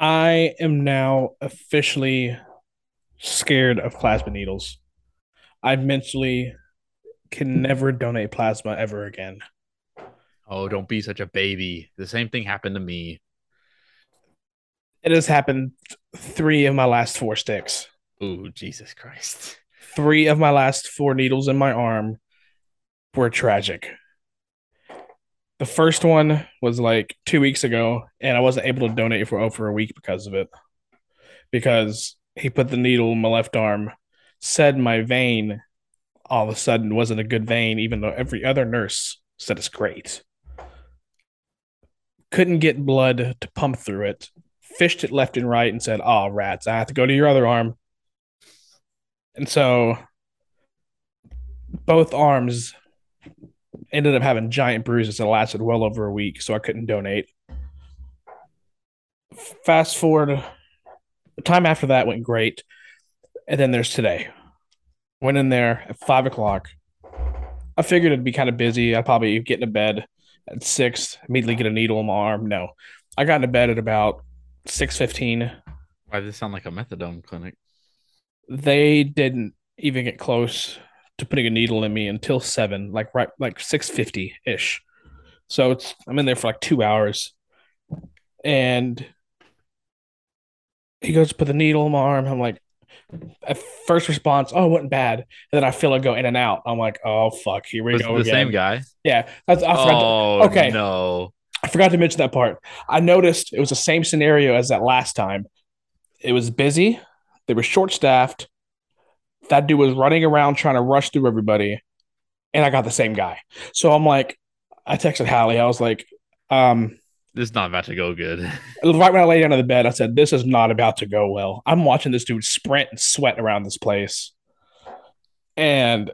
I am now officially scared of plasma needles. I mentally can never donate plasma ever again. Oh, don't be such a baby. The same thing happened to me. It has happened three of my last four sticks. Ooh, Jesus Christ. Three of my last four needles in my arm were tragic. The first one was like two weeks ago, and I wasn't able to donate for oh, over a week because of it. Because he put the needle in my left arm, said my vein all of a sudden wasn't a good vein, even though every other nurse said it's great. Couldn't get blood to pump through it. Fished it left and right and said, Oh, rats, I have to go to your other arm. And so both arms ended up having giant bruises that lasted well over a week, so I couldn't donate. Fast forward, the time after that went great. And then there's today. Went in there at five o'clock. I figured it'd be kind of busy. I'd probably get into bed at six, immediately get a needle in my arm. No. I got into bed at about six fifteen. Why does this sound like a methadone clinic? They didn't even get close to putting a needle in me until seven, like right like six fifty ish. So it's I'm in there for like two hours, and he goes to put the needle in my arm. I'm like, at first response, oh, it wasn't bad. And then I feel it go in and out. I'm like, oh fuck, here we Was go the again. same guy? Yeah, that's, I. Oh, to, okay, no. I forgot to mention that part. I noticed it was the same scenario as that last time. It was busy. They were short staffed. That dude was running around trying to rush through everybody, and I got the same guy. So I'm like, I texted Hallie. I was like, um, This is not about to go good. right when I lay down in the bed, I said, "This is not about to go well." I'm watching this dude sprint and sweat around this place, and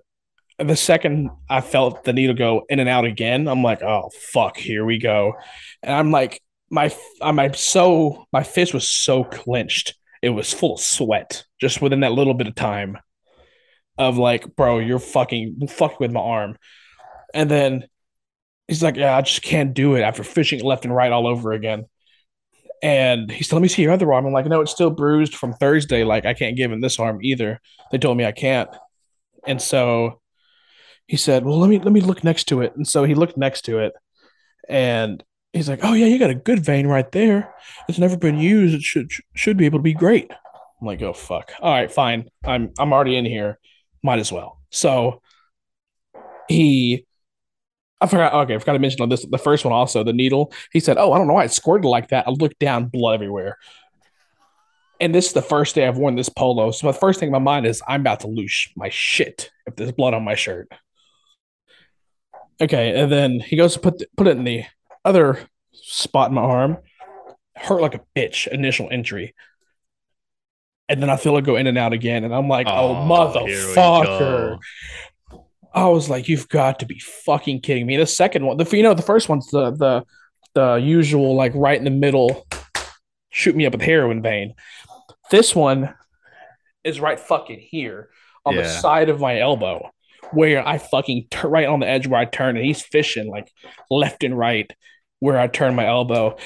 the second I felt the needle go in and out again, I'm like, "Oh fuck, here we go," and I'm like, my I'm, I'm so my fist was so clenched, it was full of sweat just within that little bit of time. Of like, bro, you're fucking fucking with my arm, and then he's like, "Yeah, I just can't do it." After fishing left and right all over again. And he said, Let me see your other arm. I'm like, No, it's still bruised from Thursday. Like, I can't give him this arm either. They told me I can't. And so he said, Well, let me let me look next to it. And so he looked next to it and he's like, Oh yeah, you got a good vein right there. It's never been used. It should should be able to be great. I'm like, oh fuck. All right, fine. I'm I'm already in here. Might as well. So he I forgot. Okay, I forgot to mention on this the first one also the needle. He said, "Oh, I don't know why it squirted like that." I looked down, blood everywhere. And this is the first day I've worn this polo. So the first thing in my mind is I'm about to lose my shit if there's blood on my shirt. Okay, and then he goes to put the, put it in the other spot in my arm. Hurt like a bitch. Initial injury. And then I feel it go in and out again, and I'm like, "Oh, Oh, motherfucker!" I was like, "You've got to be fucking kidding me!" The second one, the you know, the first one's the the the usual like right in the middle, shoot me up with heroin vein. This one is right fucking here on the side of my elbow, where I fucking turn right on the edge where I turn, and he's fishing like left and right where I turn my elbow,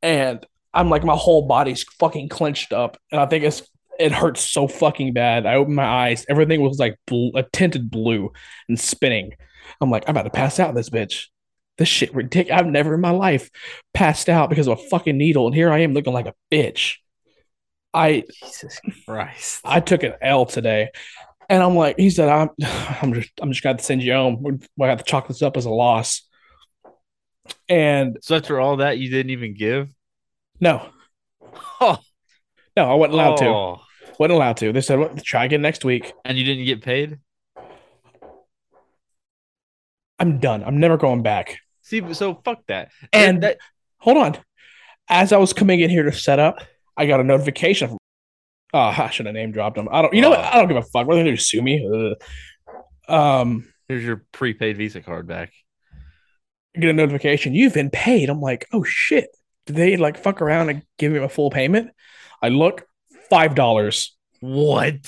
and I'm like my whole body's fucking clenched up, and I think it's it hurts so fucking bad. I opened my eyes, everything was like blue, a tinted blue and spinning. I'm like, I'm about to pass out this bitch. This shit ridiculous. I've never in my life passed out because of a fucking needle, and here I am looking like a bitch. I Jesus Christ. I took an L today, and I'm like, he said, I'm I'm just I'm just got to send you home. We we to chalk this up as a loss, and So after all that, you didn't even give? no, Oh, no, I wasn't allowed to. Oh. Wasn't allowed to. They said, well, try again next week. And you didn't get paid? I'm done. I'm never going back. See, so fuck that. And that, hold on. As I was coming in here to set up, I got a notification from. Oh, I should have name dropped them. I don't. You know what? I don't give a fuck. What are they going to sue me? Ugh. Um, here's your prepaid Visa card back. I get a notification. You've been paid. I'm like, oh shit. Did they like fuck around and give me a full payment? I look, five dollars. What?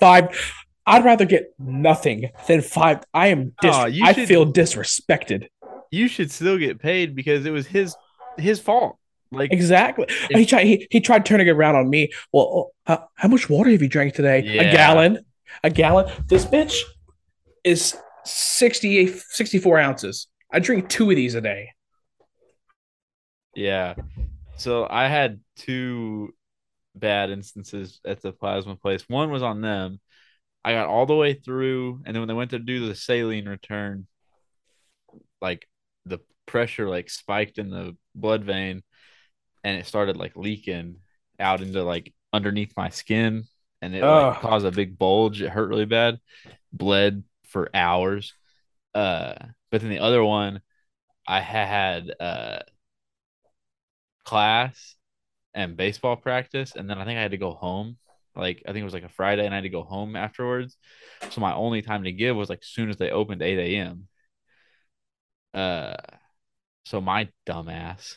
Five. I'd rather get nothing than five. I am. Dis- you I should- feel disrespected. You should still get paid because it was his his fault. Like Exactly. He tried. He, he tried turning it around on me. Well, oh, how, much water have you drank today? Yeah. A gallon. A gallon. This bitch is 60, 64 ounces. I drink two of these a day. Yeah. So I had two bad instances at the plasma place. One was on them. I got all the way through, and then when they went to do the saline return, like the pressure like spiked in the blood vein and it started like leaking out into like underneath my skin and it like, caused a big bulge. It hurt really bad. Bled for hours. Uh but then the other one I had uh class and baseball practice and then I think I had to go home. Like I think it was like a Friday and I had to go home afterwards. So my only time to give was like soon as they opened 8 a.m. Uh so my dumbass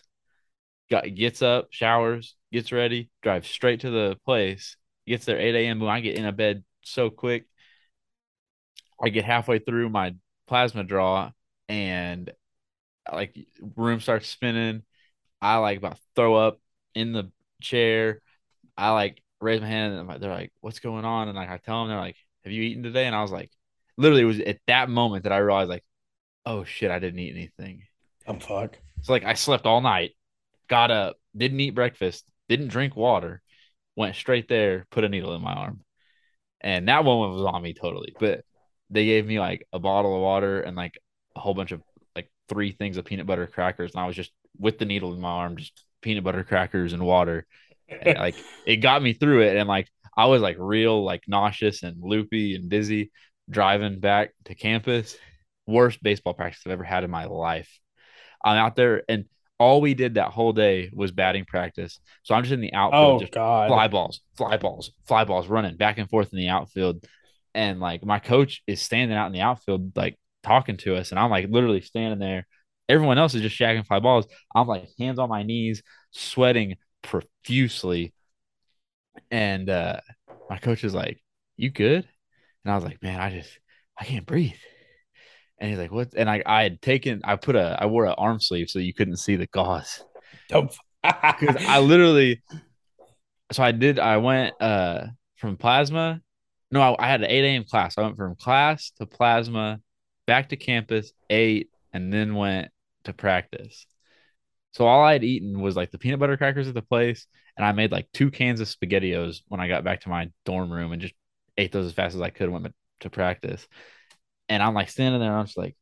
got gets up, showers, gets ready, drives straight to the place, gets there 8 a.m. Boom, I get in a bed so quick. I get halfway through my plasma draw and like room starts spinning. I like about throw up in the chair. I like raise my hand and like, they're like, what's going on? And like I tell them, they're like, have you eaten today? And I was like, literally, it was at that moment that I realized, like, oh shit, I didn't eat anything. I'm fucked. So like I slept all night, got up, didn't eat breakfast, didn't drink water, went straight there, put a needle in my arm. And that one was on me totally. But they gave me like a bottle of water and like a whole bunch of like three things of peanut butter crackers. And I was just with the needle in my arm, just peanut butter crackers and water. And, like it got me through it. And like I was like real like nauseous and loopy and dizzy driving back to campus. Worst baseball practice I've ever had in my life. I'm out there and all we did that whole day was batting practice. So I'm just in the outfield, Oh just God. fly balls, fly balls, fly balls running back and forth in the outfield. And like my coach is standing out in the outfield, like talking to us. And I'm like literally standing there. Everyone else is just shagging fly balls. I'm like hands on my knees, sweating profusely. And uh my coach is like, You good? And I was like, Man, I just I can't breathe. And he's like, What? And I I had taken I put a I wore an arm sleeve so you couldn't see the gauze Don't- because I literally so I did I went uh from plasma no I, I had an 8 a.m class I went from class to plasma back to campus ate and then went to practice so all I had eaten was like the peanut butter crackers at the place and I made like two cans of spaghettios when I got back to my dorm room and just ate those as fast as I could and went to practice and I'm like standing there and I'm just like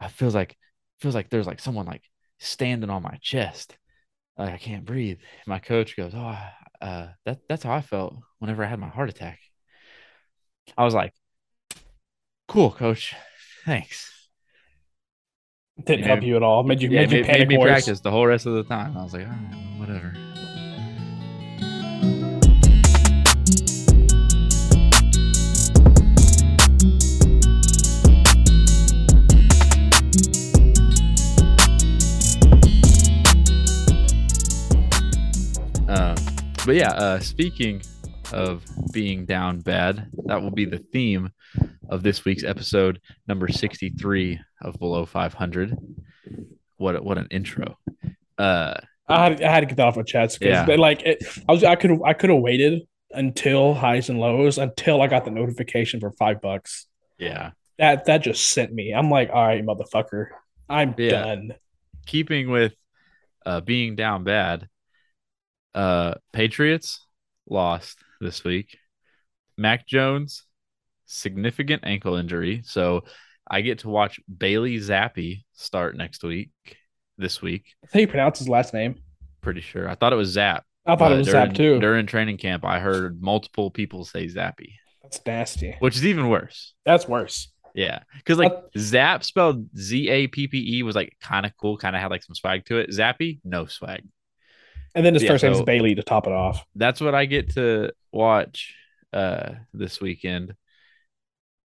I feels like feels like there's like someone like standing on my chest like I can't breathe. My coach goes, "Oh, uh, that that's how I felt whenever I had my heart attack." I was like, "Cool, coach, thanks." Didn't help you at all. Made you Yeah, made you made, panic made me practice the whole rest of the time. I was like, "All right, whatever." Um, but yeah, uh, speaking of being down bad, that will be the theme of this week's episode, number 63 of Below 500. What what an intro. Uh, I had I had to get that off my chest because Yeah. like it, I was I could I could have waited until highs and lows until I got the notification for five bucks. yeah. That that just sent me. I'm like, all right, motherfucker, I'm Yeah. done. Keeping with uh, being down bad, uh, Patriots lost this week. Mac Jones, significant ankle injury. So I get to watch Bailey Zappe start next week, this week. That's how you pronounce his last name. Pretty sure. I thought it was Zap. I thought it was during, Zap too. During training camp, I heard multiple people say Zappy, That's nasty. which is even worse. That's worse. Yeah, because like Uh, Zap spelled Z A P P E was like kind of cool, kind of had like some swag to it. Zappy, no swag. And then his Yeah, first name is Bailey to top it off. That's what I get to watch uh this weekend,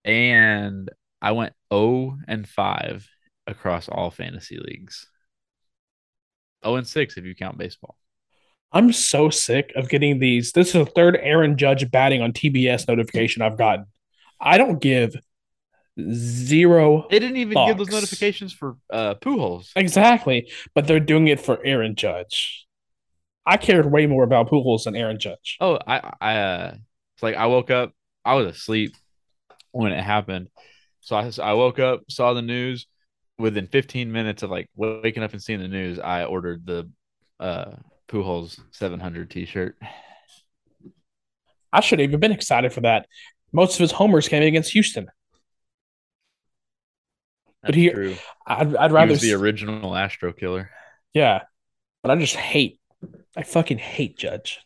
and I went zero and five across all fantasy leagues. Zero and six if you count baseball. I'm so sick of getting these. This is the third Aaron Judge batting on TBS notification I've gotten. I don't give zero They didn't even give those notifications for uh Pujols. exactly, but they're doing it for Aaron Judge. I cared way more about Pujols than Aaron Judge. Oh, I I uh, it's like I woke up, I was asleep when it happened, so I I woke up, saw the news. Within 15 minutes of like waking up and seeing the news, I ordered the uh Pujols 700 T-shirt. I should have even been excited for that. Most of his homers came against Houston. That's he- true. I'd, I'd He rather was the original Astro killer. Yeah, but I just hate. I fucking hate Judge.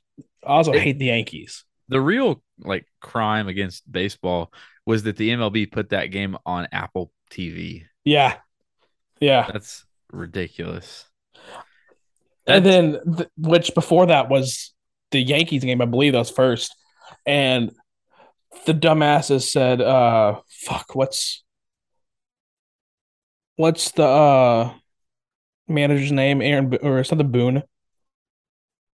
I also It- hate the Yankees. The real like crime against baseball was that the MLB put that game on Apple TV. Yeah, yeah. That's ridiculous. and then, th- which before that was the Yankees game, I believe that was first. And the dumbasses said, uh, fuck, what's what's the uh manager's name? Aaron Bo- or something Boone.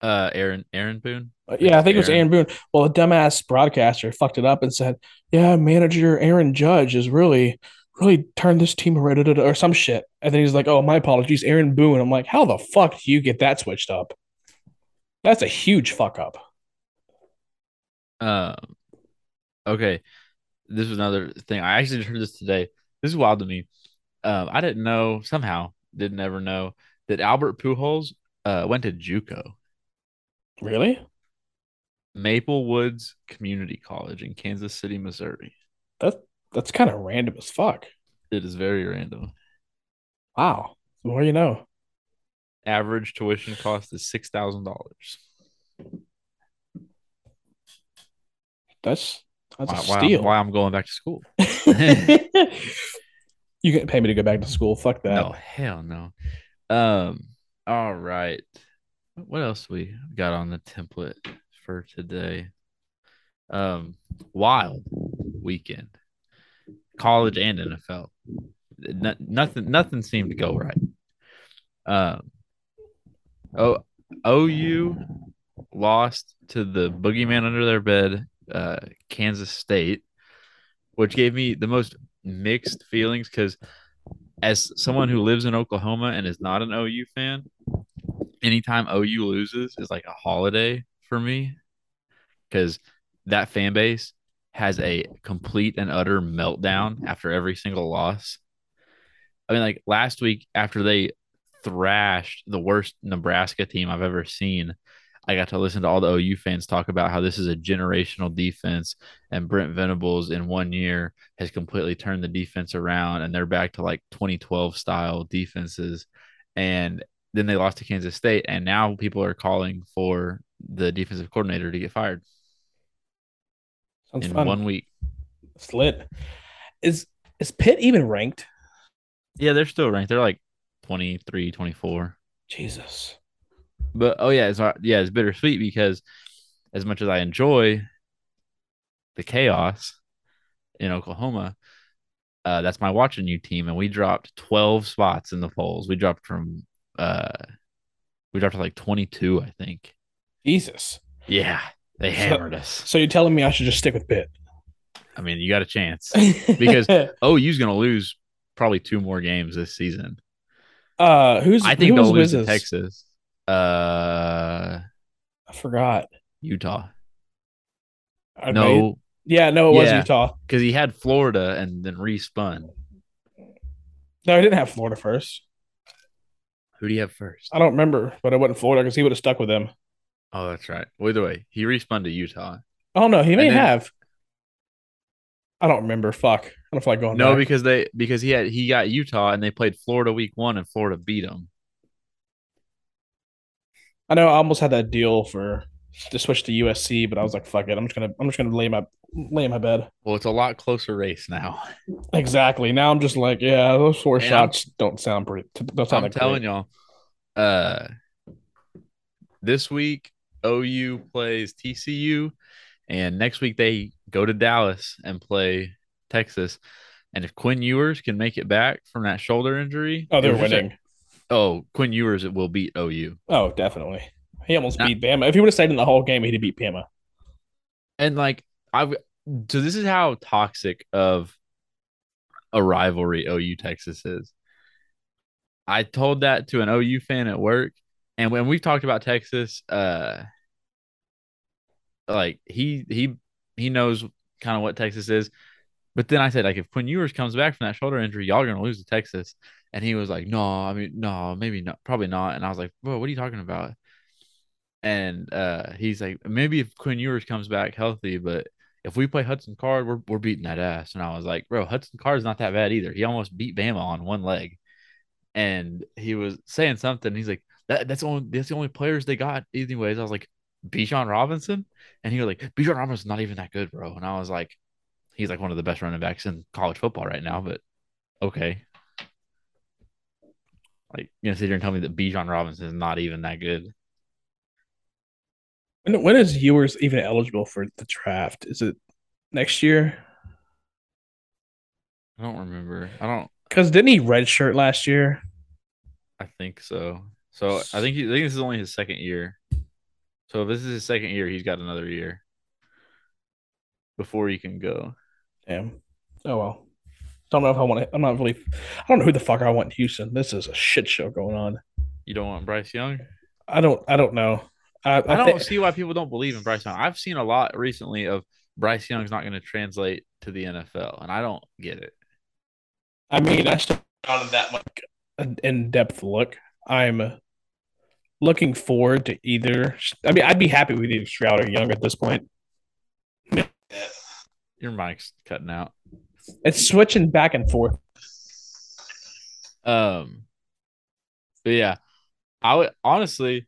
Uh Aaron Aaron Boone. Uh, Yeah, I think it was Aaron Boone. Well, a dumbass broadcaster fucked it up and said, "Yeah, manager Aaron Judge is really, really turned this team around," da, da, da," or some shit. And then he's like, "Oh, my apologies, Aaron Boone." I'm like, "How the fuck do you get that switched up?" That's a huge fuck up. Um, okay, this was another thing. I actually heard this today. This is wild to me. Um, I didn't know somehow didn't ever know that Albert Pujols uh went to JUCO, Really? Maple Woods Community College in Kansas City, Missouri. That that's kind of random as fuck. It is very random. Wow. The more you know. Average tuition cost is six thousand dollars. That's that's Why, a why, steal. why I'm going back to school? you can pay me to go back to school. Fuck that. No, hell no. Um, all right. What else we got on the template for today? Um, wild weekend, college and NFL. No- nothing, nothing seemed to go right. Um, oh, OU lost to the boogeyman under their bed, uh, Kansas State, which gave me the most mixed feelings because as someone who lives in Oklahoma and is not an OU fan, anytime OU loses is like a holiday for me because that fan base has a complete and utter meltdown after every single loss. I mean, like last week after they thrashed the worst Nebraska team I've ever seen, I got to listen to all the OU fans talk about how this is a generational defense and Brent Venables in one year has completely turned the defense around and they're back to like 2012 style defenses. And then they lost to Kansas State and now people are calling for the defensive coordinator to get fired Sounds in fun. one week. Slit. Is is Pitt even ranked? Yeah, they're still ranked. They're like 23, 24. Jesus. But oh yeah, it's not- yeah, it's bittersweet because as much as I enjoy the chaos in Oklahoma, uh, that's my watching you team, and we dropped twelve spots in the polls. We dropped from uh, we dropped to like twenty two, I think. Jesus. Yeah, they So- hammered us. So you're telling me I should just stick with Pitt? I mean, you got a chance. Because- OU's gonna lose probably two more games this season. uh, who's I think who they'll lose to Texas, uh, I forgot. Utah. They- No, yeah, no, it was Yeah. Utah. because he had Florida and then respun. No, I didn't have Florida first. Who do you have first? I don't remember, but I wasn't Florida because he would have stuck with them. Oh, that's right. Well, either way, he respun to Utah. Oh no, he may then- have. I don't remember. Fuck. I don't feel like going. No, back. because they because he had he got Utah and they played Florida week one and Florida beat them. I know I almost had that deal for to switch to USC, but I was like, fuck it. I'm just gonna I'm just gonna lay my lay in my bed. Well, it's a lot closer race now. Exactly. Now I'm just like, yeah, those four And I'm- shots don't sound pretty. Don't sound I'm like telling y'all, uh, this week OU plays TCU, and next week they go to Dallas and play Texas. And if Quinn Ewers can make it back from that shoulder injury, Oh, they're it was just winning. like- oh, Quinn Ewers it will beat OU. Oh, definitely. He almost beat Bama. If he would have stayed in the whole game, he'd have beat Bama. And like I've so this is how toxic of a rivalry OU Texas is. I told that to an OU fan at work, And when we talked about Texas, uh, like he he he knows kind of what Texas is. But then I said, like, if Quinn Ewers comes back from that shoulder injury, y'all are gonna lose to Texas. And he was like, No, I mean, no, maybe not, probably not. And I was like, Bro, what are you talking about? And uh, he's like, maybe if Quinn Ewers comes back healthy, but if we play Hudson Card, we're we're beating that ass. And I was like, bro, Hudson Card's not that bad either. He almost beat Bama on one leg. And he was saying something. He's like, that, that's only that's the only players they got. Anyways, I was like, Bijan Robinson? And he was like, Bijan Robinson's not even that good, bro. And I was like, he's like one of the best running backs in college football right now, but okay. Like, you know, sit here and tell me that Bijan Robinson is not even that good. When, when is Ewers even eligible for the draft? Is it next year? I don't remember. I don't Because didn't he redshirt last year? I think so. So I think he, I think this is only his second year. So if this is his second year, he's got another year before he can go. Damn. Oh well. I Don't know if I want to. I'm not really. I don't know who the fuck I want in Houston. This is a shit show going on. You don't want Bryce Young? I don't. I don't know. I, I don't see why people don't believe in Bryce Young. I've seen a lot recently of Bryce Young's not going to translate to the NFL, and I don't get it. I mean, I still not that much an in-depth look. I'm looking forward to either. I mean, I'd be happy with either Stroud or Young at this point. Your mic's cutting out. It's switching back and forth. Um, but yeah, I would honestly,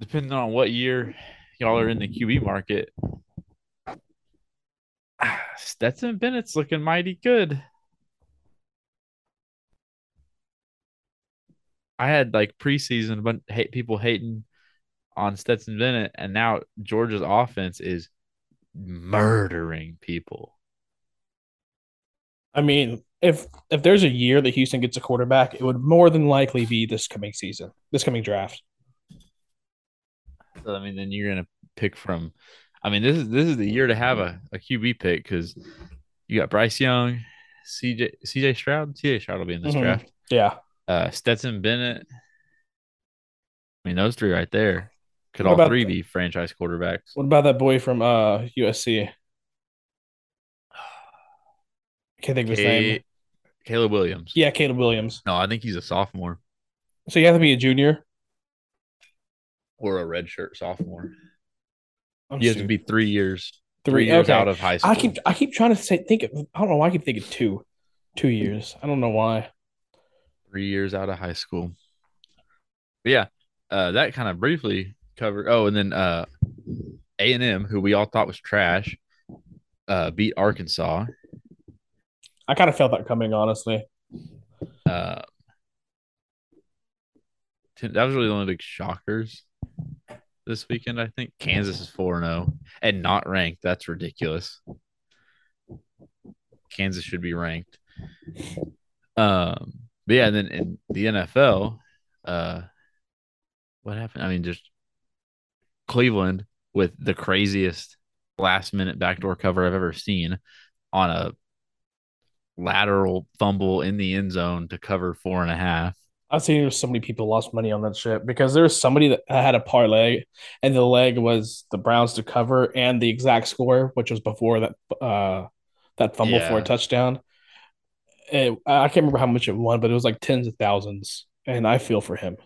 depending on what year y'all are in the QB market, Stetson Bennett's looking mighty good. I had like preseason, but hate people hating on Stetson Bennett, and now Georgia's offense is murdering people. I mean, if if there's a year that Houston gets a quarterback, it would more than likely be this coming season, this coming draft. So I mean, then you're gonna pick from. I mean, this is this is the year to have a, a QB pick because you got Bryce Young, CJ CJ Stroud. CJ Stroud will be in this Mhm. draft. Yeah. Uh, Stetson Bennett. I mean, those three right there could What all three be franchise quarterbacks. What about that boy from uh USC? I can't think of his name. Caleb Williams. Yeah, Caleb Williams. No, I think he's a sophomore So you have to be a junior. Or a redshirt sophomore. I'm You have to be three years, three, three years okay. out of high school. I keep I keep trying to say think of, I don't know why I keep thinking two, two years. I don't know why. three years out of high school. But yeah, uh, that kind of briefly covered. Oh, and then uh, A and M, who we all thought was trash, uh, beat Arkansas. I kind of felt that coming, honestly. Uh, that was really the only big shockers this weekend. I think Kansas is four zero and not ranked. That's ridiculous. Kansas should be ranked. Um, but yeah, and then in the NFL, uh, what happened? I mean, just Cleveland with the craziest last minute backdoor cover I've ever seen on a lateral fumble in the end zone to cover four and a half. I've seen so many people lost money on that shit because there was somebody that had a parlay and the leg was the Browns to cover and the exact score, which was before that uh that fumble for a touchdown. It, I can't remember how much it won, but it was like tens of thousands. And I feel for him.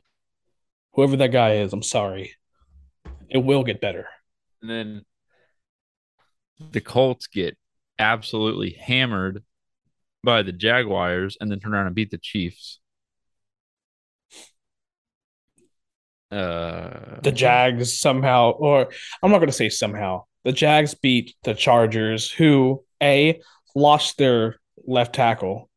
Whoever that guy is, I'm sorry. It will get better. And then the Colts get absolutely hammered by the Jaguars and then turn around and beat the Chiefs. Uh, The Jags somehow, or I'm not going to say somehow, the Jags beat the Chargers, who A, lost their left tackle,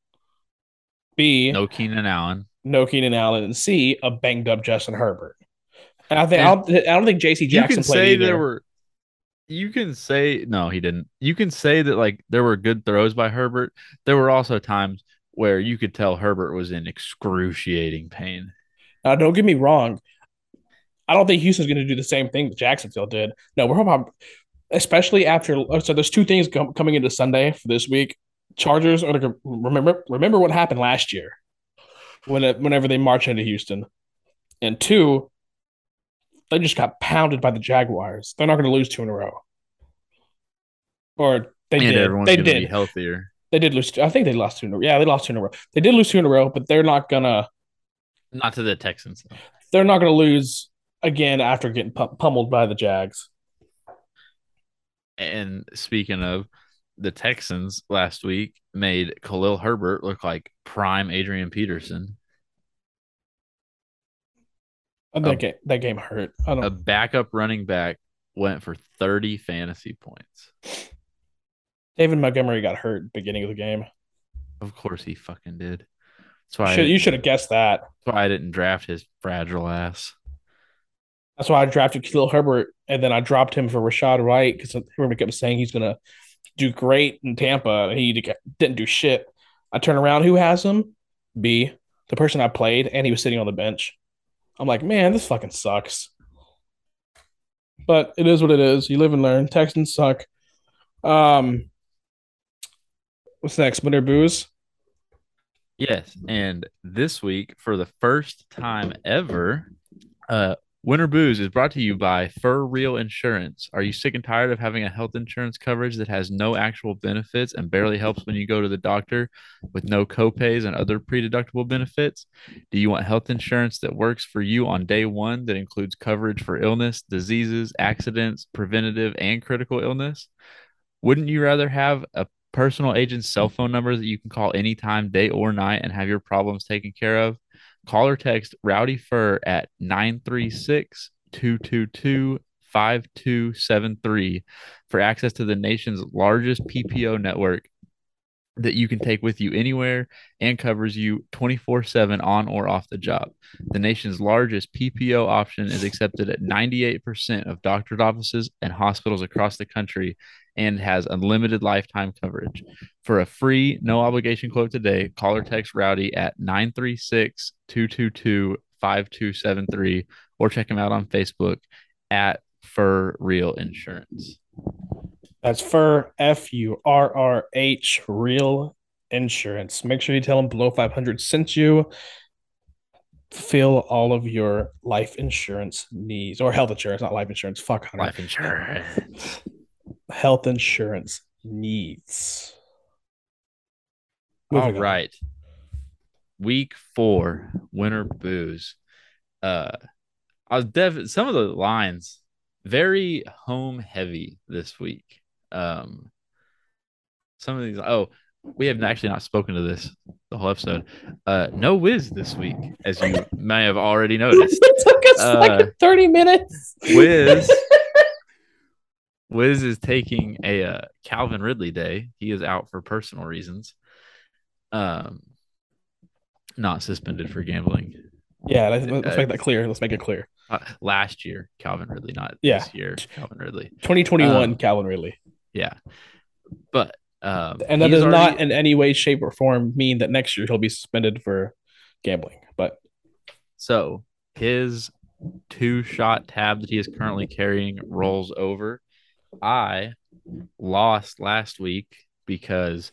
B, no Keenan Allen. no Keenan Allen, and C, a banged up Justin Herbert. And I think And I, don't, I don't think J.C. You Jackson can played say either. there were. You can say no, he didn't. You can say that like there were good throws by Herbert. There were also times where you could tell Herbert was in excruciating pain. Now, don't get me wrong. I don't think Houston's going to do the same thing that Jacksonville did. No, we're talking about, especially after. So there's two things com- coming into Sunday for this week. Chargers are going to remember remember what happened last year, when it, whenever they march into Houston, and two, They just got pounded by the Jaguars. They're not going to lose two in a row. Or they and did. They gonna be did. healthier. They did lose. I think they lost two in a row. Yeah, they lost two in a row. They did lose two in a row, but they're not gonna. Not to the Texans. though. They're not gonna lose again after getting pummeled by the Jags. And speaking of the Texans last week made Khalil Herbert look like prime Adrian Peterson. And that game, that game hurt. A backup running back went for 30 fantasy points. David Montgomery got hurt beginning of the game. Of course he fucking did. That's why, Should, you should have guessed that. that's why I didn't draft his fragile ass. That's why I drafted Khalil Herbert, and then I dropped him for Rachaad White because everybody kept saying he's gonna do great in Tampa. He didn't do shit. I turn around, who has him? B, the person I played, and he was sitting on the bench. I'm like, man, this fucking sucks. But it is what it is. You live and learn. Texans suck. Um, what's next? Winter booze. Yes, and this week for the first time ever, uh Winter Booze is brought to you by Furr Real Insurance. Are you sick and tired of having a health insurance coverage that has no actual benefits and barely helps when you go to the doctor with no copays and other pre-deductible benefits? Do you want health insurance that works for you on day 1 that includes coverage for illness, diseases, accidents, preventative and critical illness? Wouldn't you rather have a personal agent's cell phone number that you can call anytime, day or night, and have your problems taken care of? Call or text Rowdy Furr at 936 222 5273 for access to the nation's largest PPO network that you can take with you anywhere and covers you 24 7 on or off the job. The nation's largest PPO option is accepted at 98% of doctor's offices and hospitals across the country and has unlimited lifetime coverage. For a free, no obligation quote today, call or text Rowdy at 936 222 5273 or check him out on Facebook at Furr Real Insurance. That's Furr F U R R H Real Insurance. Make sure you tell them below 500 sent you. Fill all of your life insurance needs or health insurance, not life insurance. Fuck. Life insurance. Health insurance needs. All Moving on. Week four, winter booze. Uh I was def some of the lines very home heavy this week. Um some of these oh we have actually not spoken to this the whole episode. Uh no whiz this week, as you may have already noticed. it took us Uh, like 30 minutes. Wiz Wiz is taking a uh, Calvin Ridley day. He is out for personal reasons. Um, not suspended for gambling. Yeah, let's, let's make that clear. Let's make it clear. Uh, last year, Calvin Ridley, not Yeah. this year, Calvin Ridley. 2021 Um, Calvin Ridley. Yeah, but um, And that does not in any way, shape, or form mean that next year he'll be suspended for gambling. But So his two shot tab that he is currently carrying rolls over. I lost last week because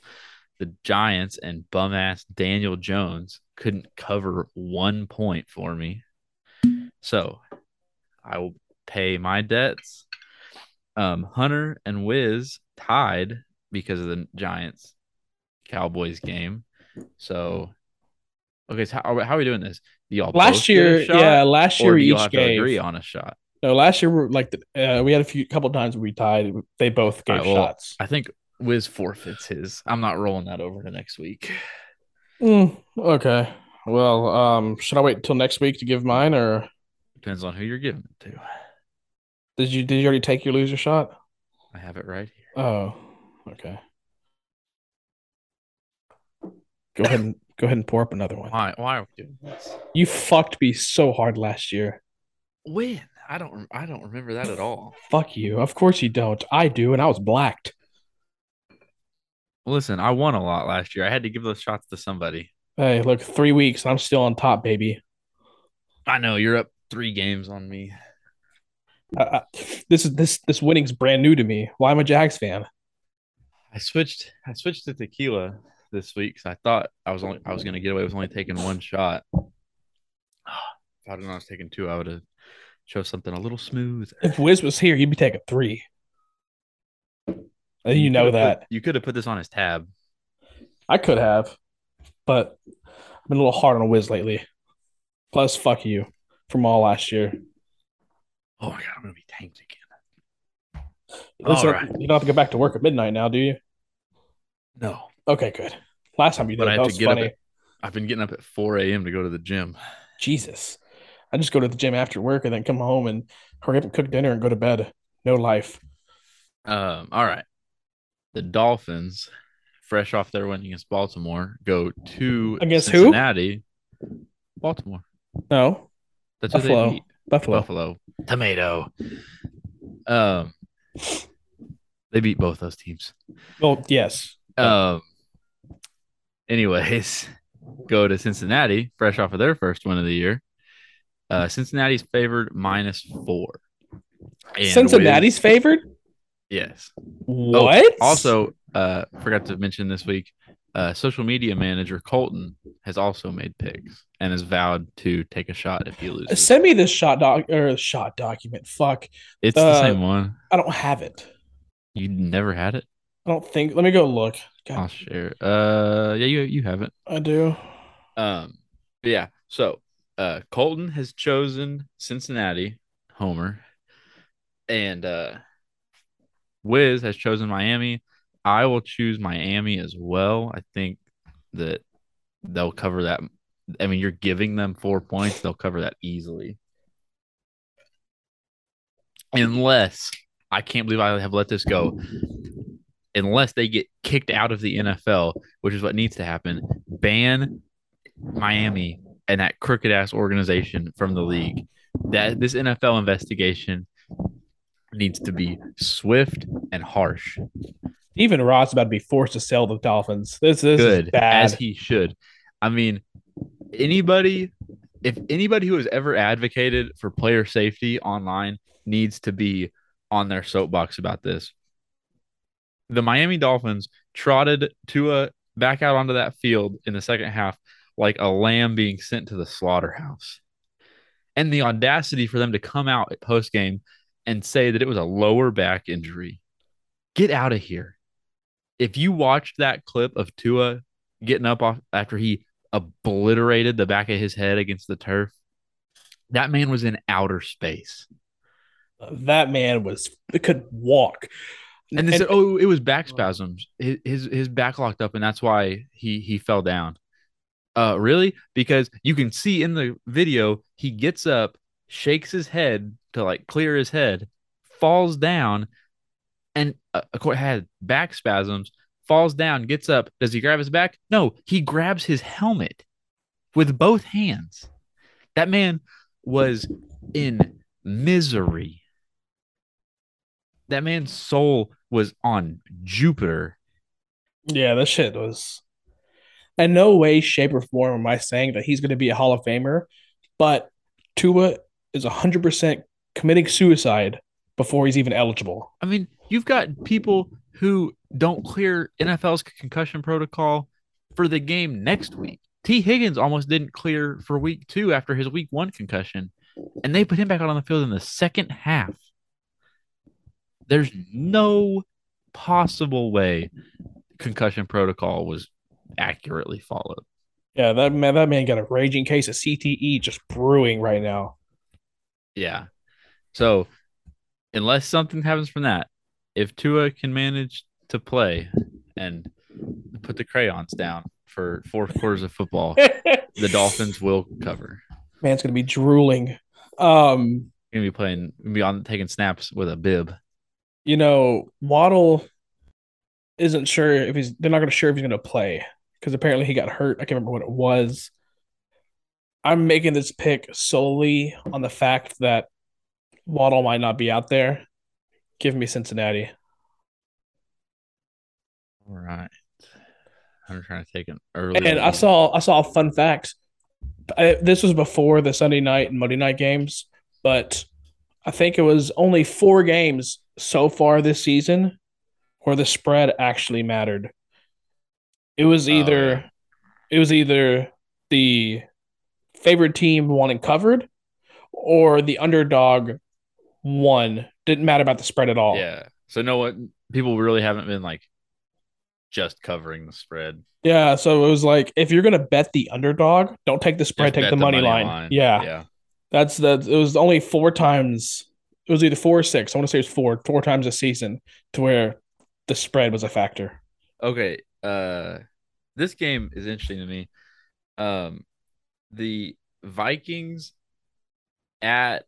the Giants and bum ass Daniel Jones couldn't cover one point for me. So I will pay my debts. Um, Hunter and Wiz tied because of the Giants Cowboys game. So, okay, so how, how are we doing this? Do y'all last both get a year, yeah, last year do we y'all each game agree on a shot? No, last year we were like uh, we had a few couple times we tied. They both gave right, well, shots. I think Wiz forfeits his. I'm not rolling that over to next week. Mm, okay. Well, um, should I wait until next week to give mine, or Depends on who you're giving it to. did you did you already take your loser shot? I have it right here. Oh, okay. Go ahead and go ahead and pour up another one. Why? Why are we doing this? You fucked me so hard last year. When? I don't. I don't remember that at all. Fuck you. Of course you don't. I do, and I was blacked. Listen, I won a lot last year. I had to give those shots to somebody. Hey, look, three weeks, I'm still on top, baby. I know you're up three games on me. Uh, uh, this is this this winning's brand new to me. Why am a Jags fan? I switched. I switched to tequila this week because I thought I was only. I was gonna get away with only taking one shot. If I'd known I was taking two, I would have Show something a little smooth. If Wiz was here, you'd be taking three. And you know that. you could have put this on his tab. I could have, but I've been a little hard on Wiz lately. Plus, fuck you from all last year. Oh my god, I'm gonna be tanked again. Listen, All right. You don't have to go back to work at midnight now, do you? No, Okay, good. Last time you did, but I that have was to get funny. up. At, I've been getting up at 4 a.m. to go to the gym. Jesus. I just go to the gym after work and then come home and hurry up and cook dinner and go to bed. No life. Um, all right. The Dolphins, fresh off their win against Baltimore, go to Against who? Cincinnati. Baltimore. No. That's who Buffalo. they beat. Buffalo. Buffalo. Tomato. Um, they beat both those teams. Well, yes. Um. Anyways, go to Cincinnati, fresh off of their first win of the year. Uh, Cincinnati's favored minus four. And Cincinnati's favored? with- yes. Oh, What? Also, uh, forgot to mention this week, uh, social media manager Colton has also made picks and has vowed to take a shot if he loses. send me this shot doc or shot document. Fuck. It's the uh, same one. I don't have it. You never had it. I don't think. Let me go look. God, I'll share. Uh, yeah, you you have it. I do. Um, yeah. So, uh, Colton has chosen Cincinnati, Homer, and uh, Wiz has chosen Miami. I will choose Miami as well. I think that they'll cover that. I mean, you're giving them four points; they'll cover that easily, unless I can't believe I have let this go. Unless they get kicked out of the NFL, which is what needs to happen, ban Miami and that crooked ass organization from the league. That this NFL investigation needs to be swift and harsh. Even Ross about to be forced to sell the Dolphins. This, this Good is bad. as he should. I mean, anybody, if anybody who has ever advocated for player safety online needs to be on their soapbox about this. The Miami Dolphins trotted Tua back out onto that field in the second half like a lamb being sent to the slaughterhouse. And the audacity for them to come out at post game and say that it was a lower back injury. Get out of here. If you watched that clip of Tua getting up off after he obliterated the back of his head against the turf, that man was in outer space. that man was could walk. And they said, "Oh, it was back spasms. His, his his back locked up, and that's why he he fell down." Uh, really? Because you can see in the video, he gets up, shakes his head to like clear his head, falls down, and uh, had back spasms. Falls down, gets up. Does he grab his back? No, he grabs his helmet with both hands. That man was in misery. That man's soul was on Jupiter. Yeah, that shit was. In no way, shape, or form am I saying that he's going to be a Hall of Famer, but Tua is 100% committing suicide before he's even eligible. I mean, you've got people who don't clear NFL's concussion protocol for the game next week. Tee Higgins almost didn't clear for week two after his week one concussion, and they put him back out on the field in the second half. There's no possible way concussion protocol was accurately followed. Yeah, that man, that man got a raging case of CTE just brewing right now. Yeah. So, unless something happens from that, if Tua can manage to play and put the crayons down for four quarters of football, the Dolphins will cover. Man's gonna be drooling. Um, Gonna be playing, gonna be on taking snaps with a bib. you know, Waddle isn't sure if he's. They're not gonna sure if he's gonna play because apparently he got hurt. I can't remember what it was. I'm making this pick solely on the fact that Waddle might not be out there. Give me Cincinnati. All right. I'm trying to take an early. And I saw I saw a fun fact. I, this was before the Sunday night and Monday night games, but I think it was only four games so far this season where the spread actually mattered. It was Oh, either it was either the favorite team wanting covered or the underdog won. Didn't matter about the spread at all. Yeah. So no what people really haven't been like just covering the spread. Yeah, so it was like if you're gonna bet the underdog, don't take the spread, Just take bet the money, line. Yeah, Yeah. that's that. It was only four times. It was either four or six. I want to say it was four, four times a season to where the spread was a factor. Okay. Uh this game is interesting to me. Um the Vikings at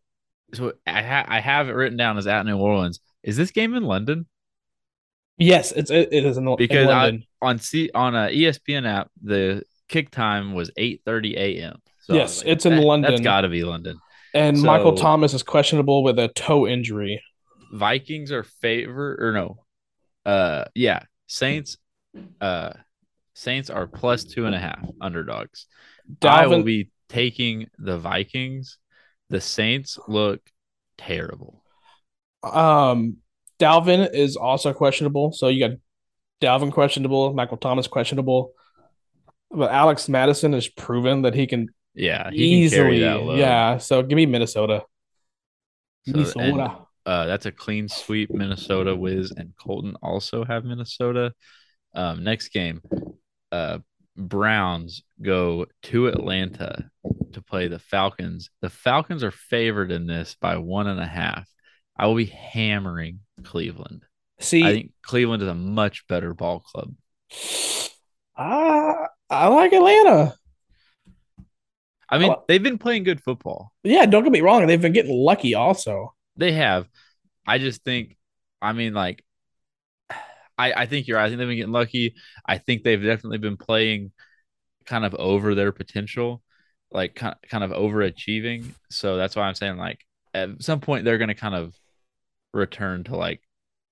so I ha- I have it written down as at New Orleans. Is this game in London? Yes, it's it, it is in, in Because I- London. On C on a ESPN app, the kick time was 8:30 a.m. So Yes, it's in London. That's got to be London. and Michael Thomas is questionable with a toe injury. Vikings are favor or no? Uh, yeah, Saints. Uh, Saints are plus two and a half underdogs. I will be taking the Vikings. The Saints look terrible. um, Dalvin is also questionable. So you got Dalvin questionable, Michael Thomas questionable, but Alex Mattison has proven that he can Yeah, he can carry easily. that load. Yeah, so give me Minnesota. So, Minnesota. Uh, that's a clean sweep. Minnesota, Wiz, and Colton also have Minnesota. Um, next game, uh, Browns go to Atlanta to play the Falcons. The Falcons are favored in this by one and a half. I will be hammering Cleveland. See, I think Cleveland is a much better ball club. I I like Atlanta. I mean, they've been playing good football. Yeah, don't get me wrong. They've been getting lucky also. They have. I just think, I mean, like, I, I think you're right. I think they've been getting lucky. I think they've definitely been playing kind of over their potential, like kind kind of overachieving. So that's why I'm saying, like, at some point they're going to kind of return to like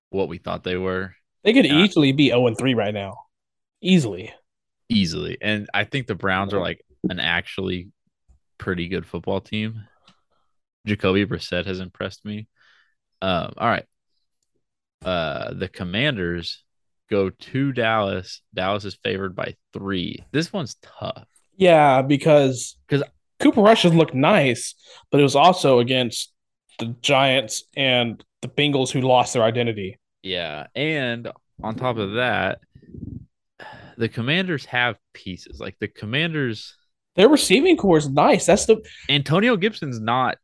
what we thought they were They could Yeah. easily be 0 and 3 right now. Easily. easily. And I think the Browns are like an actually pretty good football team. Jacoby Brissett has impressed me. Um, all right. Uh, the Commanders go to Dallas. Dallas is favored by three. This one's tough. Yeah, because because Cooper Rush has looked nice, but it was also against the Giants and the Bengals who lost their identity. Yeah, and on top of that, the Commanders have pieces. Like the Commanders, Their receiving core is nice. That's the Antonio Gibson's not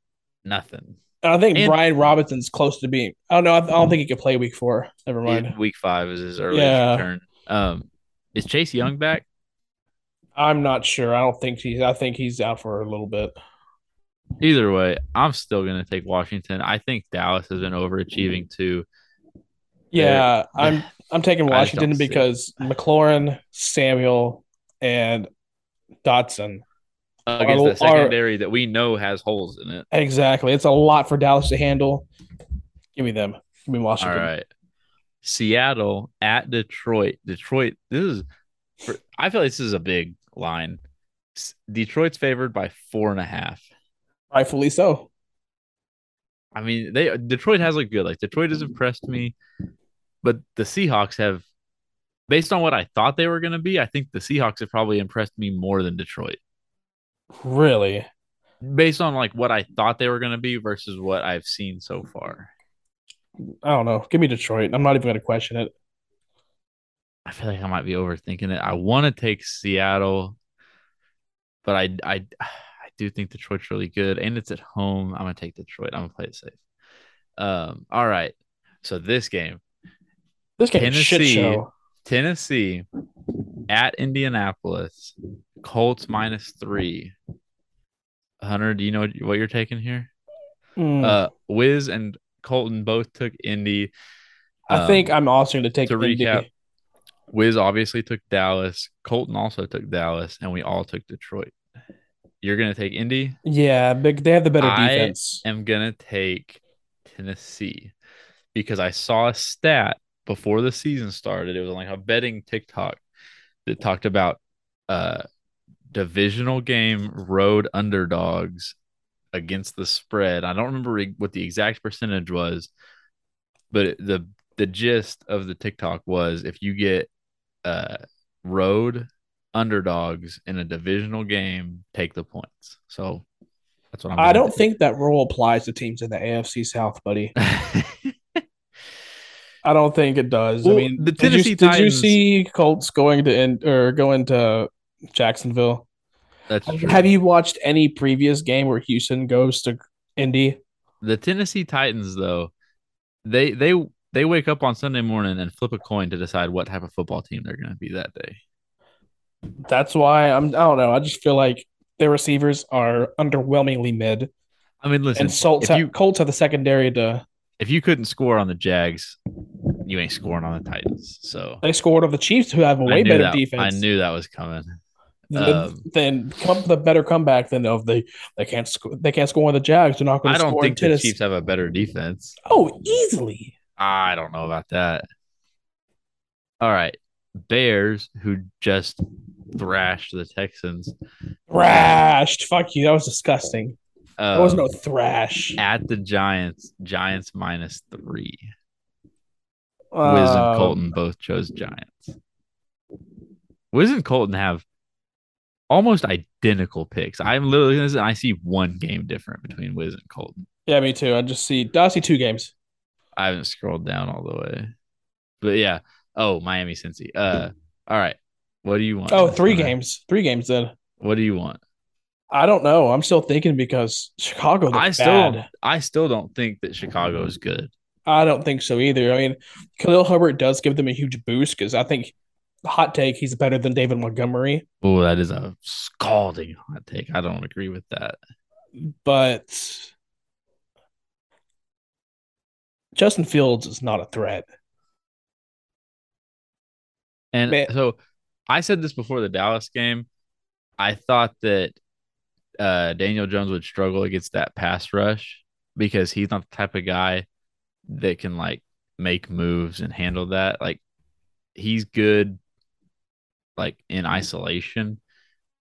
nothing. I think And- Brian Robinson's close to being. Oh no, I, I don't think he could play week four. Never mind. Week five is his earliest Yeah. return. Um, is Chase Young back? I'm not sure. I don't think he's. I think he's out for a little bit. Either way, I'm still gonna take Washington. I think Dallas has been overachieving too. Yeah, I'm. I'm taking I just don't Washington because McLaurin, Samuel, and Dotson. Against the secondary that we know has holes in it. Exactly. It's a lot for Dallas to handle. Give me them. Give me Washington. right. Seattle at Detroit. Detroit, this is for, I feel like this is a big line. Detroit's favored by four and a half. Rightfully so. I mean, they Detroit has looked good. Like Detroit has impressed me, but the Seahawks have, based on what I thought they were going to be, I think the Seahawks have probably impressed me more than Detroit, Really. based on like what I thought they were going to be versus what I've seen so far. I don't know. Give me Detroit. I'm not even going to question it. I feel like I might be overthinking it. I want to take Seattle, but I I I do think Detroit's really good, and it's at home. I'm gonna take Detroit. I'm gonna play it safe. Um. All right. So this game, This game Tennessee. Tennessee at Indianapolis, Colts minus three. Hunter, do you know what you're taking here? Mm. Uh, Wiz and Colton both took Indy. I think um, I'm also going to take to Indy. recap, Wiz obviously took Dallas. Colton also took Dallas, and we all took Detroit. You're gonna take Indy. Yeah, big. They have the better defense. I'm gonna take Tennessee because I saw a stat before the season started. It was on like a betting TikTok that talked about uh divisional game road underdogs against the spread. I don't remember re- what the exact percentage was, but the the gist of the TikTok was if you get uh road underdogs in a divisional game, take the points. So That's what I'm. I don't do. think that rule applies to teams in the AFC South, buddy. I don't think it does. Well, I mean, the did you, Tennessee did you see Colts going to in, or going to Jacksonville? That's true. Have you watched any previous game where Houston goes to Indy? the Tennessee Titans though? They they they wake up on Sunday morning and flip a coin to decide what type of football team they're going to be that day. That's why I'm. I don't know. I just feel like their receivers are underwhelmingly mid, I mean, listen, and Colts if have, Colts have the secondary to. If you couldn't score on the Jags, you ain't scoring on the Titans. So They scored of the Chiefs, who have a way better that- defense. I knew that was coming. Then, um, then come a better comeback than of the they can't score. They can't score on the Jags. They're not going to. I don't think in the. Chiefs have a better defense. Oh, easily. I don't know about that. All right. Bears, who just thrashed the Texans. Thrashed. Fuck you. That was disgusting. Uh, There was no thrash. at the Giants, Giants minus three. Wiz and Um, Colton both chose Giants. Wiz and Colton have almost identical picks. I'm literally I see one game different between Wiz and Colton. Yeah, me too. I just see. I see two games. I haven't scrolled down all the way. But yeah. Oh, Miami Cincy. Uh all right. What do you want? Oh, three Uh, games. Three games then. What do you want? I don't know. I'm still thinking because Chicago. I still bad. I still don't think that Chicago is good. I don't think so either. I mean, Khalil Herbert does give them a huge boost because I think hot take he's better than David Montgomery. Oh, that is a scalding hot take. I don't agree with that. but Justin Fields is not a threat. And Man. so I said this before the Dallas game. I thought that uh, Daniel Jones would struggle against that pass rush because he's not the type of guy that can like make moves and handle that. Like he's good like in isolation,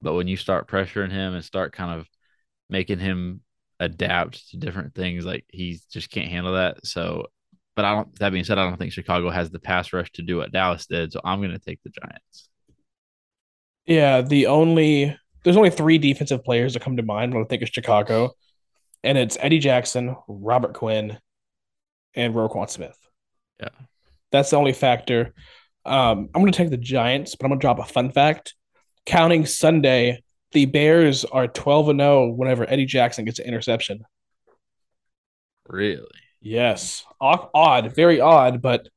but when you start pressuring him and start kind of making him adapt to different things, like he just can't handle that. So but I don't that being said, I don't think Chicago has the pass rush to do what Dallas did. So I'm gonna take the Giants. Yeah, the only there's only three defensive players that come to mind when I think of Chicago, and it's Eddie Jackson, Robert Quinn, and Roquan Smith. Yeah. That's the only factor. Um, I'm going to take the Giants, but I'm going to drop a fun fact. Counting Sunday, the Bears are 12 and 0 whenever Eddie Jackson gets an interception. Really? Yes. Odd, odd, very odd, but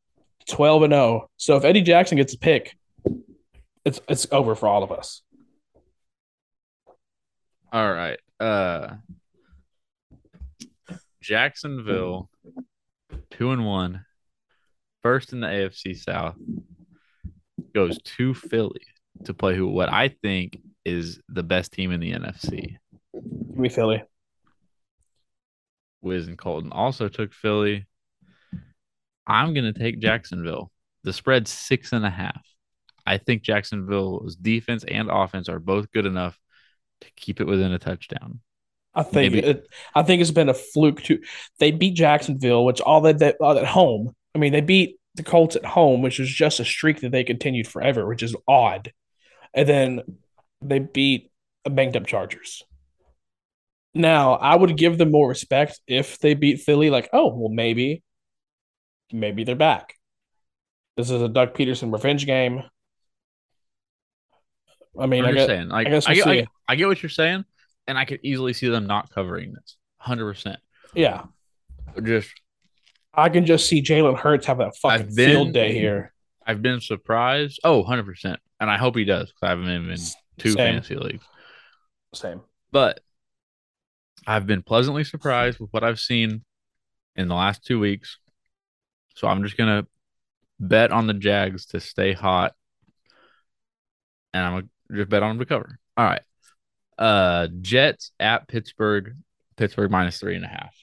12 and 0. So if Eddie Jackson gets a pick, it's it's over for all of us. All right. Uh Jacksonville, two and one, first in the AFC South, goes to Philly to play who what I think is the best team in the NFC. Give me Philly. Wiz and Colton also took Philly. I'm gonna take Jacksonville. The spread's six and a half. I think Jacksonville's defense and offense are both good enough to keep it within a touchdown. I think Maybe. it, I think it's been a fluke too. They beat Jacksonville, which all that that at home. I mean, they beat the Colts at home, which is just a streak that they continued forever, which is odd. And then they beat a banged up Chargers. Now, I would give them more respect if they beat Philly. Like, oh, well, maybe, maybe they're back. This is a Doug Pederson revenge game. I mean, I get, saying, like, I, guess we'll get, I, get, I get what you're saying, and I could easily see them not covering this 100%. yeah, Just, I can just see Jalen Hurts have that fucking been- field day here. I've been surprised. Oh, 100%. And I hope he does because I haven't been in two Same. fantasy leagues. Same. But I've been pleasantly surprised with what I've seen in the last two weeks. So I'm just going to bet on the Jags to stay hot. And I'm just bet on them to cover. All right. Uh Jets at Pittsburgh. Pittsburgh minus three and a half.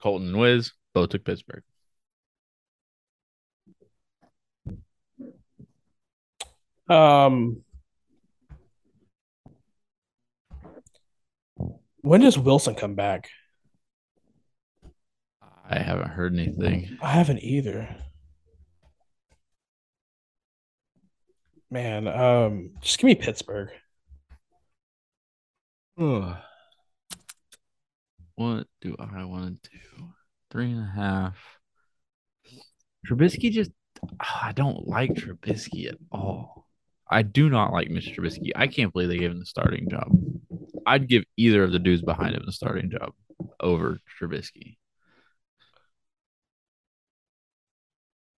Colton and Wiz both took Pittsburgh. Um, when does Wilson come back? I haven't heard anything. I haven't either. Man, um, just give me Pittsburgh. What do I want to do? Three and a half. Trubisky just, oh, I don't like Trubisky at all. I do not like Mr. Trubisky. I can't believe they gave him the starting job. I'd give either of the dudes behind him the starting job over Trubisky.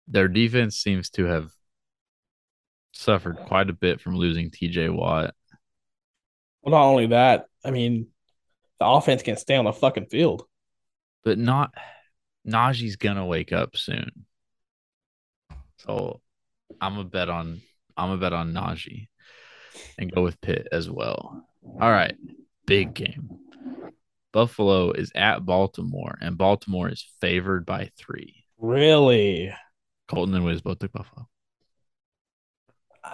Their defense seems to have suffered quite a bit from losing TJ Watt. Well, not only that, I mean, the offense can't stay on the fucking field. But not Najee's gonna wake up soon. So I'm a bet on I'm a bet on Najee and go with Pitt as well. All right. Big game. Buffalo is at Baltimore, and Baltimore is favored by three. Really? Colton and Wiz both took Buffalo.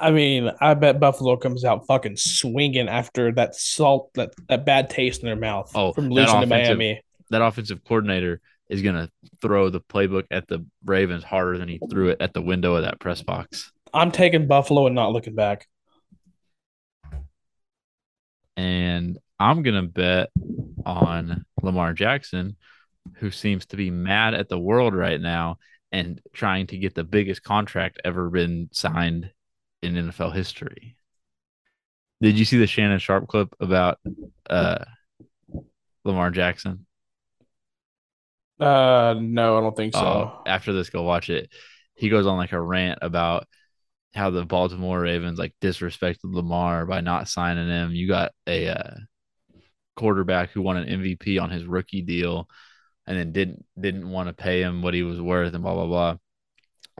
I mean, I bet Buffalo comes out fucking swinging after that salt, that, that bad taste in their mouth Oh, from losing to Miami. That offensive coordinator is gonna throw the playbook at the Ravens harder than he threw it at the window of that press box. I'm taking Buffalo and not looking back. And I'm gonna bet on Lamar Jackson, who seems to be mad at the world right now and trying to get the biggest contract ever been signed in NFL history. Did you see the Shannon Sharpe clip about uh, Lamar Jackson? Uh, no, I don't think so. Oh, after this, go watch it. He goes on like a rant about how the Baltimore Ravens like disrespected Lamar by not signing him. You got a uh, quarterback who won an MVP on his rookie deal, and then didn't didn't want to pay him what he was worth, and blah blah blah.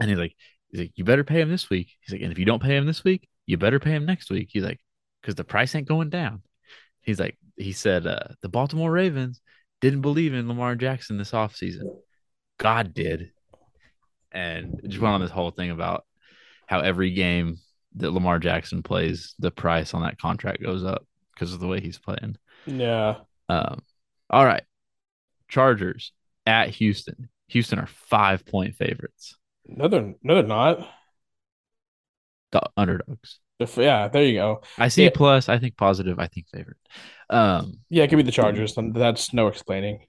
And he's like, he's like, you better pay him this week. He's like, and if you don't pay him this week, you better pay him next week. He's like, because the price ain't going down. He's like, he said, uh, the Baltimore Ravens didn't believe in Lamar Jackson this offseason. God did. And just went on this whole thing about how every game that Lamar Jackson plays, the price on that contract goes up because of the way he's playing. Yeah. Um, all right. Chargers at Houston. Houston are five point favorites. No, they're, no, they're not. The underdogs. Yeah, there you go. I see Yeah. plus, I think positive, I think favorite. Um, Yeah, give me the Chargers. That's no explaining.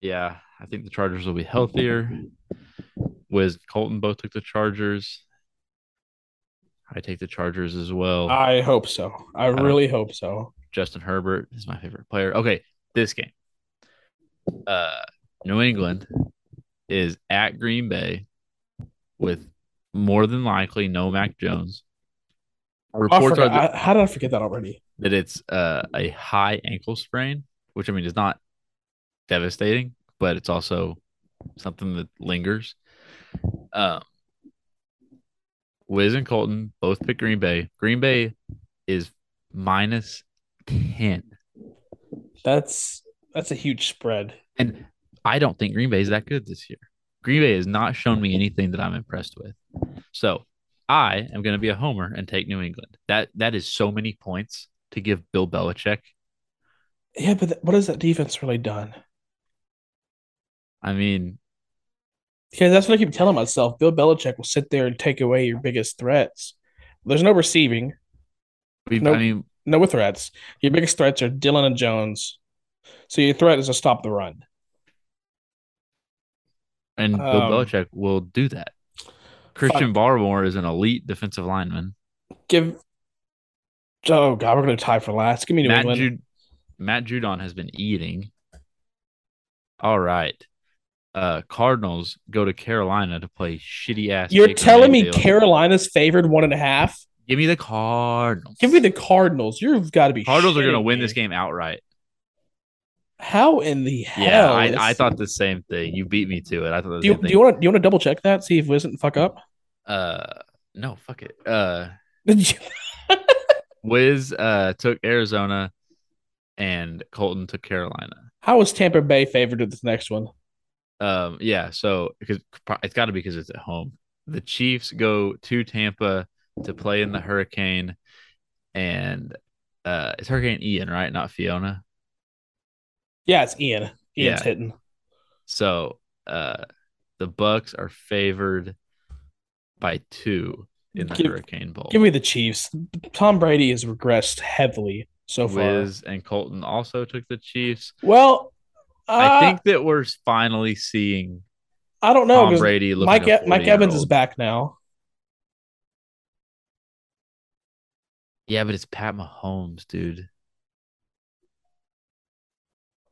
yeah, I think the Chargers will be healthier. Wiz Colton both took the Chargers. I take the Chargers as well. I hope so. I don't- really hope so. Justin Herbert is my favorite player. Okay, this game. Uh New England is at Green Bay with more than likely no Mac Jones. Reports are that, I- how did I forget that already? that it's uh, a high ankle sprain, which I mean is not devastating, but it's also something that lingers. Um, Wiz and Colton both pick Green Bay. Green Bay is minus 10. That's that's a huge spread. And I don't think Green Bay is that good this year. Green Bay has not shown me anything that I'm impressed with. So I am going to be a homer and take New England. That that is so many points to give Bill Belichick. Yeah, but th- what has that defense really done? I mean, Because that's what I keep telling myself. Bill Belichick will sit there and take away your biggest threats. There's no receiving, we Nope. I mean, no threats. Your biggest threats are Dylan and Jones. So your threat is to stop the run. And Bill Um, Belichick will do that. Christian Barmore is an elite defensive lineman. Give. Oh God, we're gonna tie for last. Give me New Matt England. Jud- Matt Judon has been eating. All right. Uh Cardinals go to Carolina to play shitty ass. You're telling me Carolina's favored one and a half? Give me the Cardinals. Give me the Cardinals. You've got to be. Cardinals are going to win this game outright. How in the hell? Yeah, I, I thought the same thing. You beat me to it. I thought Do you, do you want to do you want to double check that? See if Wiz didn't fuck up. uh, no, fuck it. Uh, Wiz uh took Arizona, and Colton took Carolina. How is Tampa Bay favored to this next one? Um, yeah. So because it's got to be because it's at home. The Chiefs go to Tampa to play in the hurricane, and uh, it's Hurricane Ian, right? Not Fiona. Yeah, it's Ian. Ian's Yeah. hitting. So uh, the Bucks are favored by two in the Give- Hurricane Bowl. Give me the Chiefs. Tom Brady has regressed heavily. so far. Wiz and Colton also took the Chiefs. Well, I uh, think that we're finally seeing I don't know Tom Brady Mike E- Mike Evans is back now. Yeah, but it's Pat Mahomes, dude.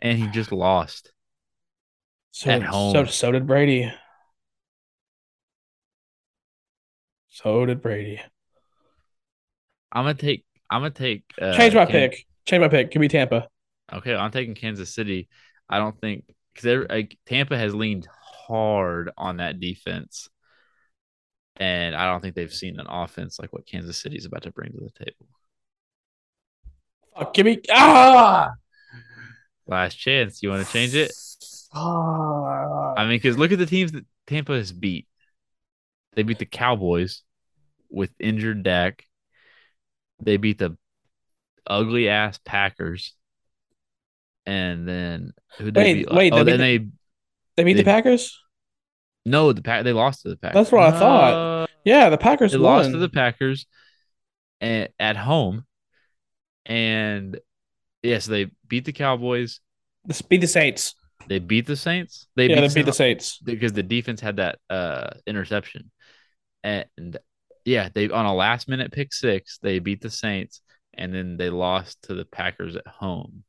And he just lost. So, At home. so so did Brady. So did Brady. I'm gonna take. I'm gonna take. Uh, Change my Kan- pick. Change my pick. Give me Tampa. Okay, I'm taking Kansas City. I don't think because like, Tampa has leaned hard on that defense, and I don't think they've seen an offense like what Kansas City is about to bring to the table. Fuck, give me ah. Last chance. You want to change it? I mean, because look at the teams that Tampa has beat. They beat the Cowboys with injured Dak. They beat the ugly ass Packers. And then who they Wait, beat? wait, oh, they then beat they They beat the Packers. no the pack they lost to the Packers. That's what I thought. Yeah, the Packers they won. lost to the Packers at, at home. And yes, they beat the Cowboys. Beat the Saints. They beat the Saints. They yeah, beat they beat the Saints. because the defense had that uh interception. And yeah, they on a last minute pick six, they beat the Saints and then they lost to the Packers at home.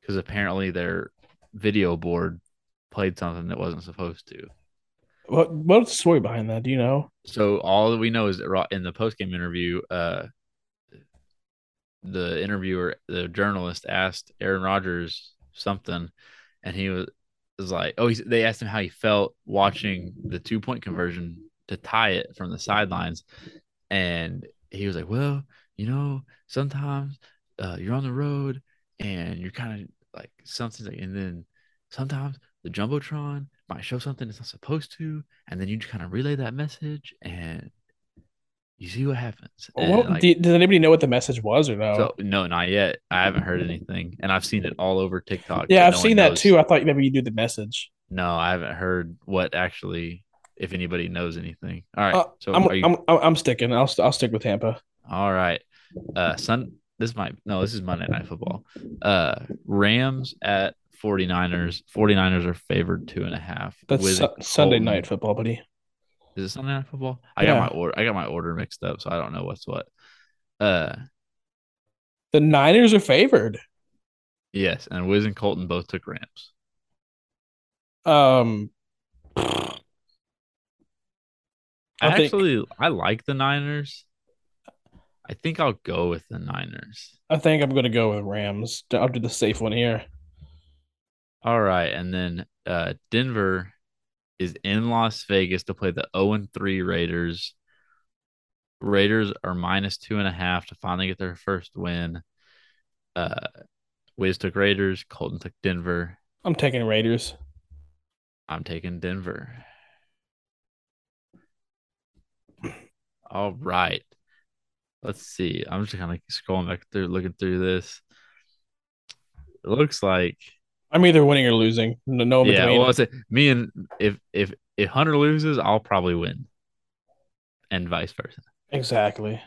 Because apparently their video board played something that wasn't supposed to. What what's the story behind that? Do you know? So all that we know is that in the post game interview, uh the interviewer, the journalist asked Aaron Rodgers something, and he was was like, "Oh, they asked him how he felt watching the two point conversion to tie it from the sidelines, and he was like, "Well, you know, sometimes uh, you're on the road and you're kind of like something, and then sometimes the jumbotron might show something it's not supposed to, and then you just kind of relay that message and." You see what happens. What, like, do- does anybody know what the message was or no? so no, not yet. I haven't heard anything, and I've seen it all over TikTok. yeah, I've no seen that knows. too. I thought maybe you do the message. No, I haven't heard what actually, if anybody knows anything. All right, Uh, so I'm, you I'm I'm sticking. I'll I'll stick with Tampa. all right? Uh, Sun. This might no. This is Monday Night Football. Uh, Rams at 49ers. 49ers are favored two and a half. That's Su- Sunday night football, buddy. Is it Sunday Night Football? I Yeah. got my order. I got my order mixed up, so I don't know what's what. Uh, The Niners are favored. yes, and Wiz and Colton both took Rams. Um, I, I think- actually I like the Niners. I think I'll go with the Niners. I think I'm gonna go with Rams. I'll do the safe one here. All right, and then uh Denver is in Las Vegas to play the 0 3 Raiders. Raiders are minus two and a half to finally get their first win. Uh Wiz took Raiders, Colton took Denver. I'm taking Raiders. I'm taking Denver. All right. Let's see. I'm just kind of scrolling back through, looking through this. It looks like, I'm either winning or losing. No, no yeah. between. Well, I say me and if if if Hunter loses, I'll probably win, and vice versa. exactly.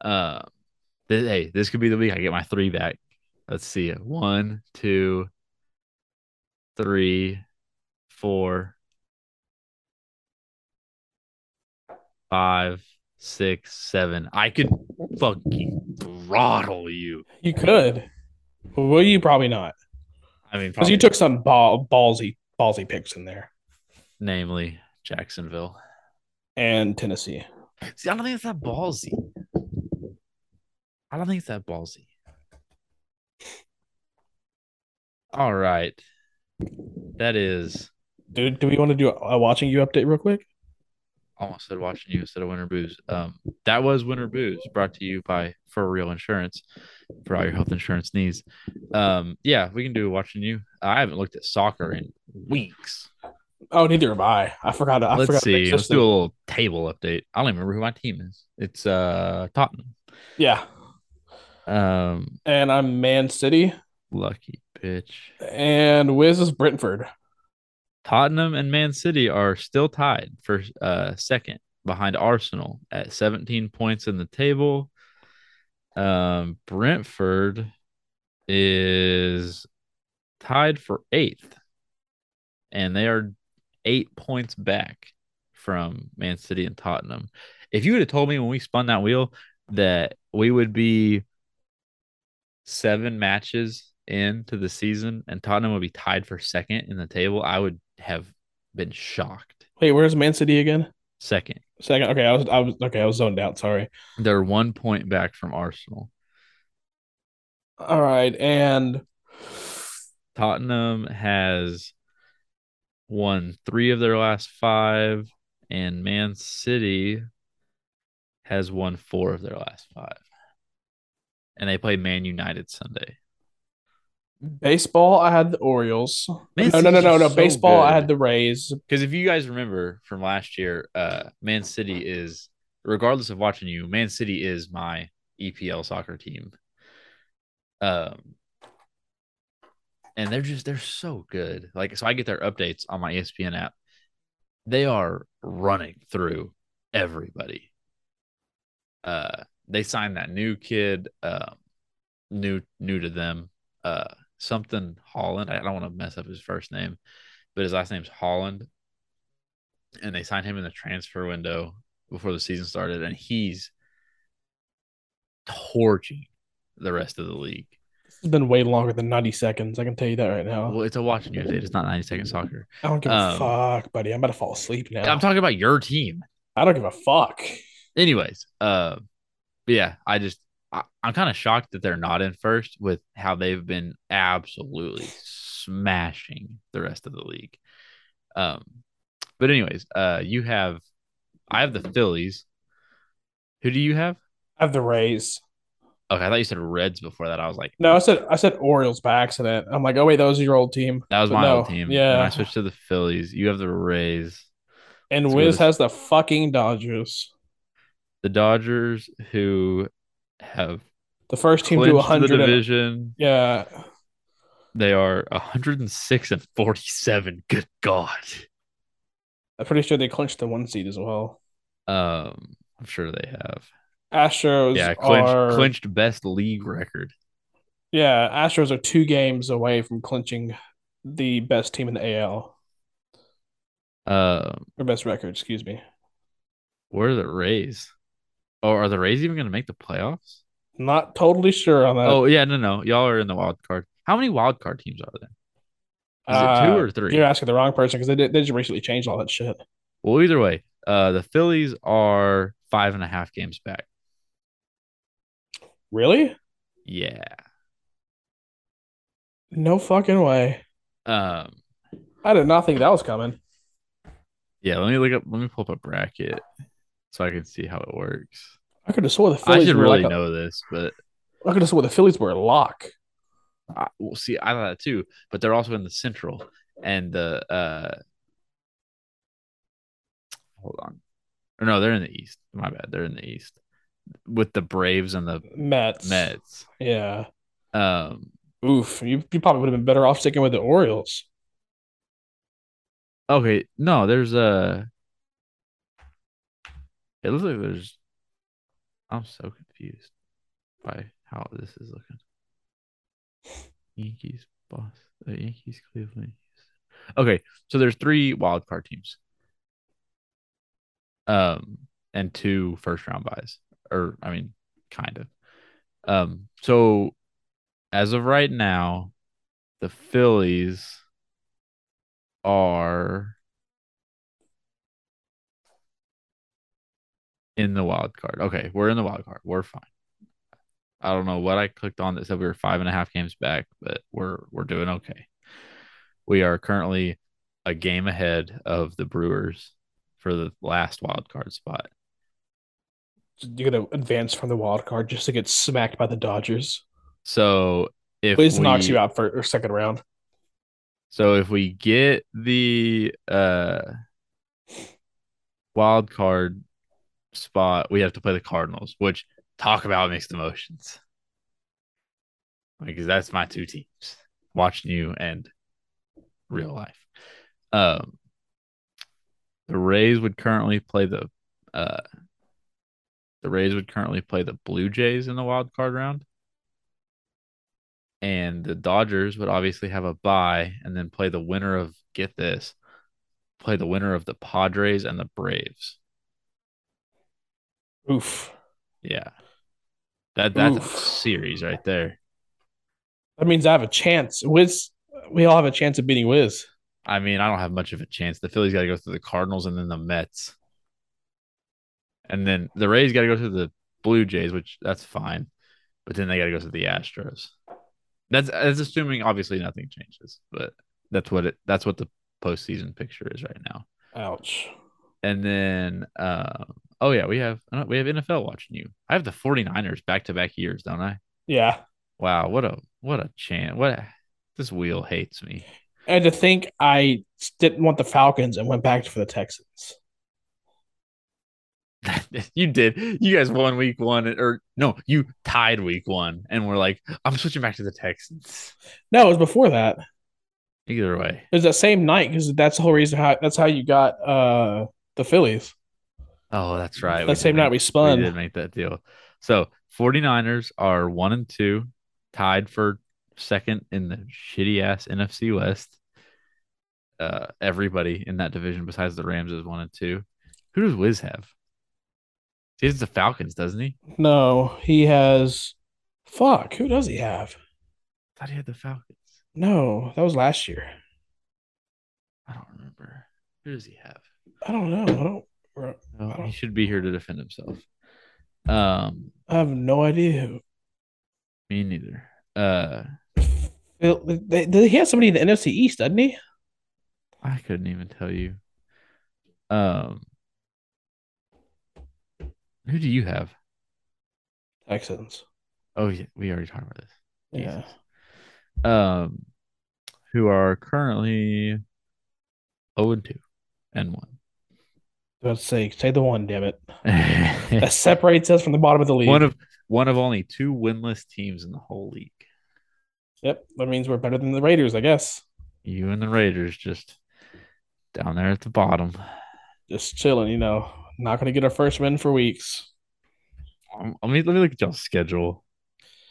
Uh, this, hey, this could be the week I get my three back. Let's see. it. One, two, three, four, five, six, seven. I could fucking throttle you. You could. Well, you probably not I mean, because you took some ball, ballsy ballsy picks in there namely Jacksonville. and Tennessee. See, I don't think it's that ballsy. I don't think it's that ballsy. All right. That is Do do we want to do a watching you update real quick? Almost said watching you instead of winter booze. Um, that was winter booze brought to you by For Real Insurance for all your health insurance needs. Um, yeah, we can do watching you. I haven't looked at soccer in weeks. Oh, neither have I. I forgot. I Let's forgot. see. Let's do a little table update. I don't even remember who my team is. It's uh Tottenham. Yeah, Um, and I'm Man City, lucky bitch. and Wiz is Brentford. Tottenham and Man City are still tied for uh second behind Arsenal at 17 points in the table. Um, Brentford is tied for eighth, and they are eight points back from Man City and Tottenham. If you would have told me when we spun that wheel that we would be seven matches into the season and Tottenham would be tied for second in the table, I would have been shocked. Wait, where's Man City again? Second. Second. Okay, I was I was okay, I was zoned out, sorry. They're one point back from Arsenal. All right, and Tottenham has won three of their last five, and Man City has won four of their last five. And they play Man United Sunday. Baseball, I had the Orioles. Man no, no, no, no, no. so baseball, I had the Rays. Because if you guys remember from last year, uh, Man City is, regardless of watching you, Man City is my EPL soccer team. Um, and they're just they're so good. Like, so I get their updates on my ESPN app. They are running through everybody. Uh, they signed that new kid, uh, new new to them, uh, something Haaland. I don't want to mess up his first name, but his last name's Haaland. And they signed him in the transfer window before the season started, and he's torching the rest of the league. It's been way longer than 90 seconds. I can tell you that right now. Well, it's a watching news date. It's not 90 second soccer. I don't give um, a fuck, buddy. I'm about to fall asleep now. I'm talking about your team. I don't give a fuck. Anyways, uh, but yeah, I just I, I'm kind of shocked that they're not in first with how they've been absolutely smashing the rest of the league. Um, but anyways, uh, you have I have the Phillies. Who do you have? I have the Rays. Okay, I thought you said Reds before that. I was like, No, I said I said Orioles by accident. I'm like, oh wait, that was your old team. that was But my no, old team. yeah. Then I switched to the Phillies. You have the Rays, And Let's Wiz has the fucking Dodgers. the Dodgers, who have The first team to clinched 100. the and- division. yeah. They are 106 and 47. Good God. I'm pretty sure they clinched the one seed as well. Um, I'm sure they have. Astros Yeah, clinched, are clinched best league record. yeah, Astros are two games away from clinching the best team in the AL Um, or best record, excuse me. where are the Rays? Oh, are the Rays even going to make the playoffs? Not totally sure on that. oh yeah, no, no, y'all are in the wild card. How many wild card teams are there? Is it Uh, two or three? You're asking the wrong person because they did, they just recently changed all that shit. Well, either way, uh, the Phillies are five and a half games back. Really? Yeah. No fucking way. Um. I did not think that was coming. Yeah. Let me look up. Let me pull up a bracket so I can see how it works. I could have swore the I Phillies should really like a, know this, but I could have swore the Phillies were a lock. I, we'll see. I thought that too, but they're also in the Central and the uh. Hold on, or no, they're in the East. My bad. They're in the East with the Braves and the Mets. Mets. Yeah. Um. Oof. You, you probably would have been better off sticking with the Orioles. Okay. No, there's a. It looks like there's. I'm so confused by how this is looking. Yankees, boss, uh, Yankees, Cleveland. Okay, so there's three wild card teams. Um, and two first round buys, or I mean, kind of. Um, so as of right now, the Phillies are in the wild card. Okay, we're in the wild card. We're fine. I don't know what I clicked on that said we were five and a half games back, but we're we're doing okay. We are currently a game ahead of the Brewers for the last wild card spot. You're gonna advance from the wild card just to get smacked by the Dodgers. So if Wiz we, knocks you out for or second round. So if we get the uh wild card spot, we have to play the Cardinals, which talk about mixed emotions. Because that's my two teams, watching you and real life. Um the Rays would currently play the uh the Rays would currently play the Blue Jays in the wild card round. And the Dodgers would obviously have a bye and then play the winner of get this, play the winner of the Padres and the Braves. Oof. Yeah. That that's Oof. a series right there. That means I have a chance. Wiz, we all have a chance of beating Wiz. I mean, I don't have much of a chance. The Phillies got to go through the Cardinals and then the Mets. And then the Rays got to go through the Blue Jays, which that's fine. But then they got to go through the Astros. That's that's assuming obviously nothing changes, but that's what it that's what the postseason picture is right now. Ouch. And then um oh yeah, we have uh, we have NFL watching you. I have the 49ers back to back years, don't I? Yeah. Wow, what a what a chance. What a, this wheel hates me. And to think I didn't want the Falcons and went back for the Texans. you did. You guys won week one, or no, you tied week one, and we're like, I'm switching back to the Texans. No, it was before that. Either way, It was that same night because that's the whole reason how that's how you got uh the Phillies. Oh, that's right. That same night we spun. We did make that deal. So 49ers are one and two, tied for second in the shitty ass NFC West. Uh, everybody in that division besides the Rams is one and two. Who does Wiz have? He has the Falcons, doesn't he? No, he has. Fuck, who does he have? I thought he had the Falcons. No, that was last year. I don't remember. Who does he have? I don't know. I don't. No, he should be here to defend himself. Um, I have no idea who. me neither. Uh, Phil- they- they- He has somebody in the NFC East, doesn't he? I couldn't even tell you. Um, who do you have? Texans. Oh yeah, we already talked about this. Yeah. Um, who are currently 0 and 2 and 1. Let's say say the one, damn it. That separates us from the bottom of the league. One of one of only two winless teams in the whole league. yep, that means we're better than the Raiders, I guess. You and the Raiders just down there at the bottom. Just chilling, you know. Not going to get our first win for weeks. Um, Let me let me look at y'all's schedule.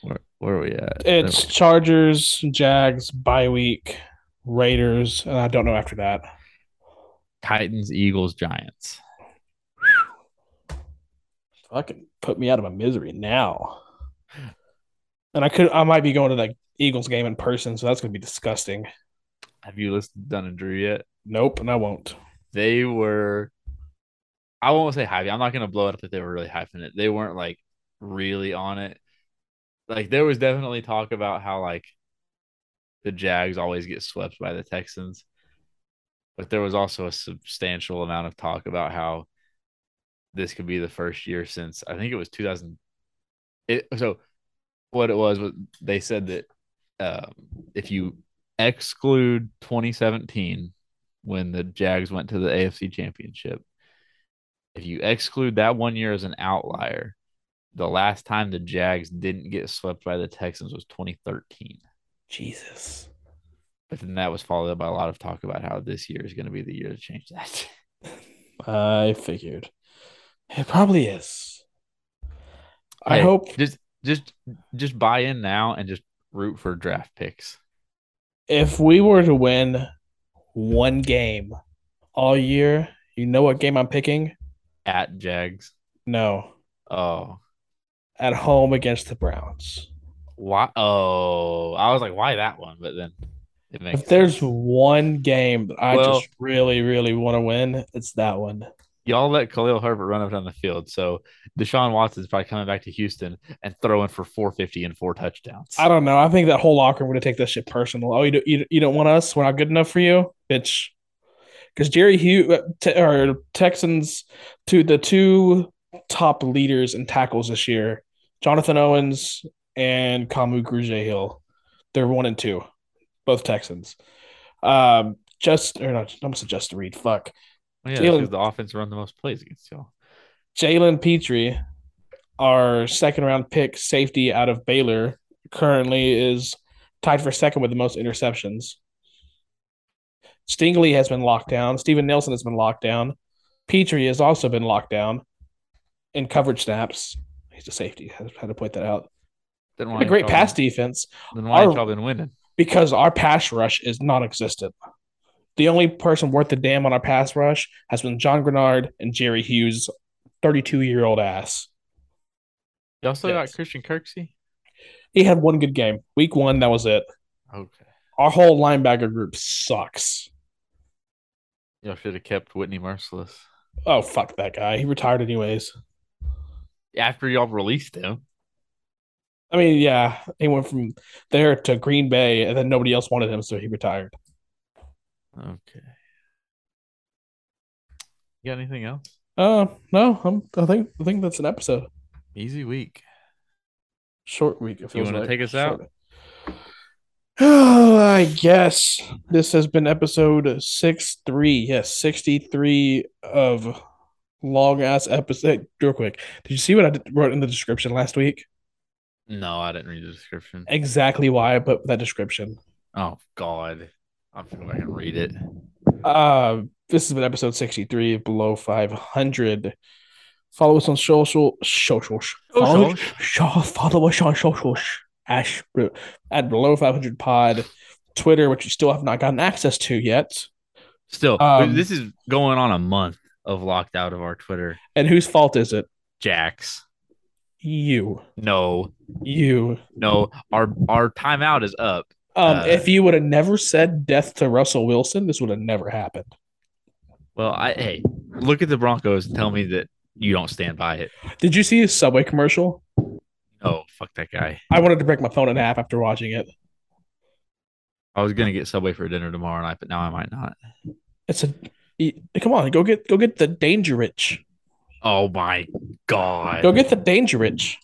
Where where are we at? It's Chargers, Jags, bye week, Raiders, and I don't know after that. Titans, Eagles, Giants. Fucking put me out of my misery now. And I could, I might be going to the Eagles game in person, so that's going to be disgusting. Have you listened to Dunn and Drew yet? Nope, and I won't. They were. I won't say hype. I'm not gonna blow it up that they were really hyping it. They weren't like really on it. Like there was definitely talk about how like the Jags always get swept by the Texans, but there was also a substantial amount of talk about how this could be the first year since I think it was 2000. It so what it was was they said that um, if you exclude 2017 when the Jags went to the AFC Championship, if you exclude that one year as an outlier, the last time the Jags didn't get swept by the Texans was 2013. Jesus. But then that was followed up by a lot of talk about how this year is going to be the year to change that. I figured. It probably is. I Hey, hope just just just buy in now and just root for draft picks. if we were to win one game all year, you know what game I'm picking? At Jags. No, Oh, at home against the Browns. why? Oh, I was like, why that one? But then it makes If there's sense. one game that I Well- just really, really want to win, it's that one. y'all let Khalil Herbert run up down the field. So Deshaun Watson is probably coming back to Houston and throwing for 450 and four touchdowns. I don't know. I think that whole locker room would take this shit personal. Oh, you don't, you, you don't want us? We're not good enough for you, bitch. Because Jerry Hugh uh, te- or Texans to the two top leaders in tackles this year, Jonathan Owens and Kamu Grugier Hill. They're one and two, both Texans. Um, just or not, I'm just to read. Fuck. Well, yeah, Jalen- because the offense run the most plays against y'all. Jalen Pitre, our second round pick safety out of Baylor, currently is tied for second with the most interceptions. Stingley has been locked down. Steven Nelson has been locked down. Pitre has also been locked down. in coverage snaps. He's a safety. I had to point that out. Then A great pass been- defense Then why Our- y'all been winning? Because our pass rush is non-existent. The only person worth a damn on our pass rush has been John Greenard and Jerry Hughes, 32 year old ass. Y'all still Yes. got Christian Kirksey? He had one good game. Week one, that was it. Okay. Our whole linebacker group sucks. Y'all should have kept Whitney Mercilus. Oh, fuck that guy. He retired anyways. After y'all released him. I mean, yeah, he went from there to Green Bay, and then nobody else wanted him, so he retired. Okay. You got anything else? Uh, no, I'm, I think I think that's an episode. Easy week. Short week. It feels wanna like. take us out? Oh, I guess this has been episode six three. Yes, sixty three of long ass episode. Real quick, did you see what I did, wrote in the description last week? No, I didn't read the description. Exactly why I put that description. Oh God. I'm have to go back and read it. Uh, this has been episode 63 of Below 500. Follow us on social, socials. Follow, follow us on socials. Ash, at Below 500 Pod, Twitter, which you still have not gotten access to yet. Still, Um, this is going on a month of locked out of our Twitter. And whose fault is it? Jax. You. No, You. no. Our our timeout is up. Um, Uh, if you would have never said death to Russell Wilson, this would have never happened. Well, I hey, look at the Broncos and tell me that you don't stand by it. Did you see his Subway commercial? Oh, fuck that guy. I wanted to break my phone in half after watching it. I was gonna get Subway for dinner tomorrow night, but now I might not. It's a come on, go get go get the Danger Rich. Oh my god. Go get the Danger Witch.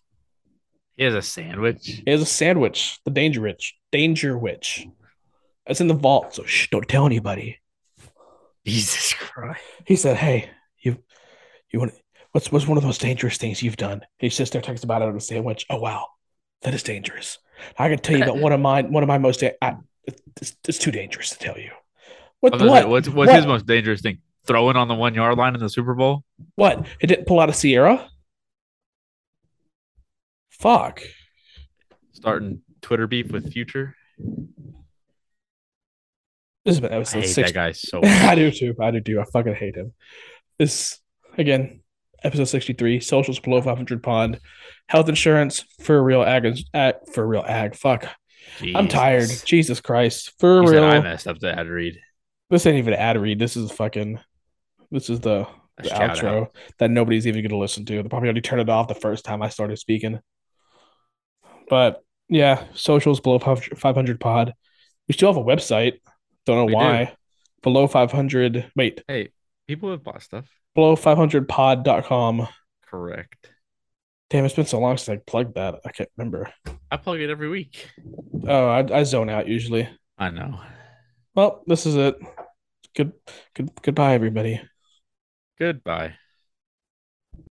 He has a sandwich. He has a sandwich, the Danger Witch. Danger Witch. It's in the vault, so shh, don't tell anybody. Jesus Christ. He said, "Hey, you, you want what's what's one of those dangerous things you've done?" His sister talks about it on the sandwich. Oh wow, that is dangerous. I can tell you that one of mine, one of my most, I, it's, it's too dangerous to tell you. What? Oh, Gonna What? say, What's what's his most dangerous thing? Throwing on the one yard line in the Super Bowl? What? It didn't pull out of Ciara. Fuck. Starting Twitter beef with Future? This has been I episode hate six. that guy so much. I do too. I do too. I fucking hate him. This again, episode sixty three. Socials below five hundred pod. Health insurance for real ag. ag for real ag. Fuck. I'm tired. Jesus. Jesus Christ. For He said I real. messed up the ad read. This ain't even an ad read. This is fucking. This is the, the outro out. that nobody's even going to listen to. They probably already turned it off the first time I started speaking. But yeah, socials below 500 pod. We still have a website. Don't know We do. why. Below 500. Wait, Hey, people have bought stuff. below 500pod.com. Correct. Damn, it's been so long since I plugged that. I can't remember. I plug it every week. Oh, I, I zone out usually. I know. Well, this is it. Good, good, goodbye, everybody. Goodbye.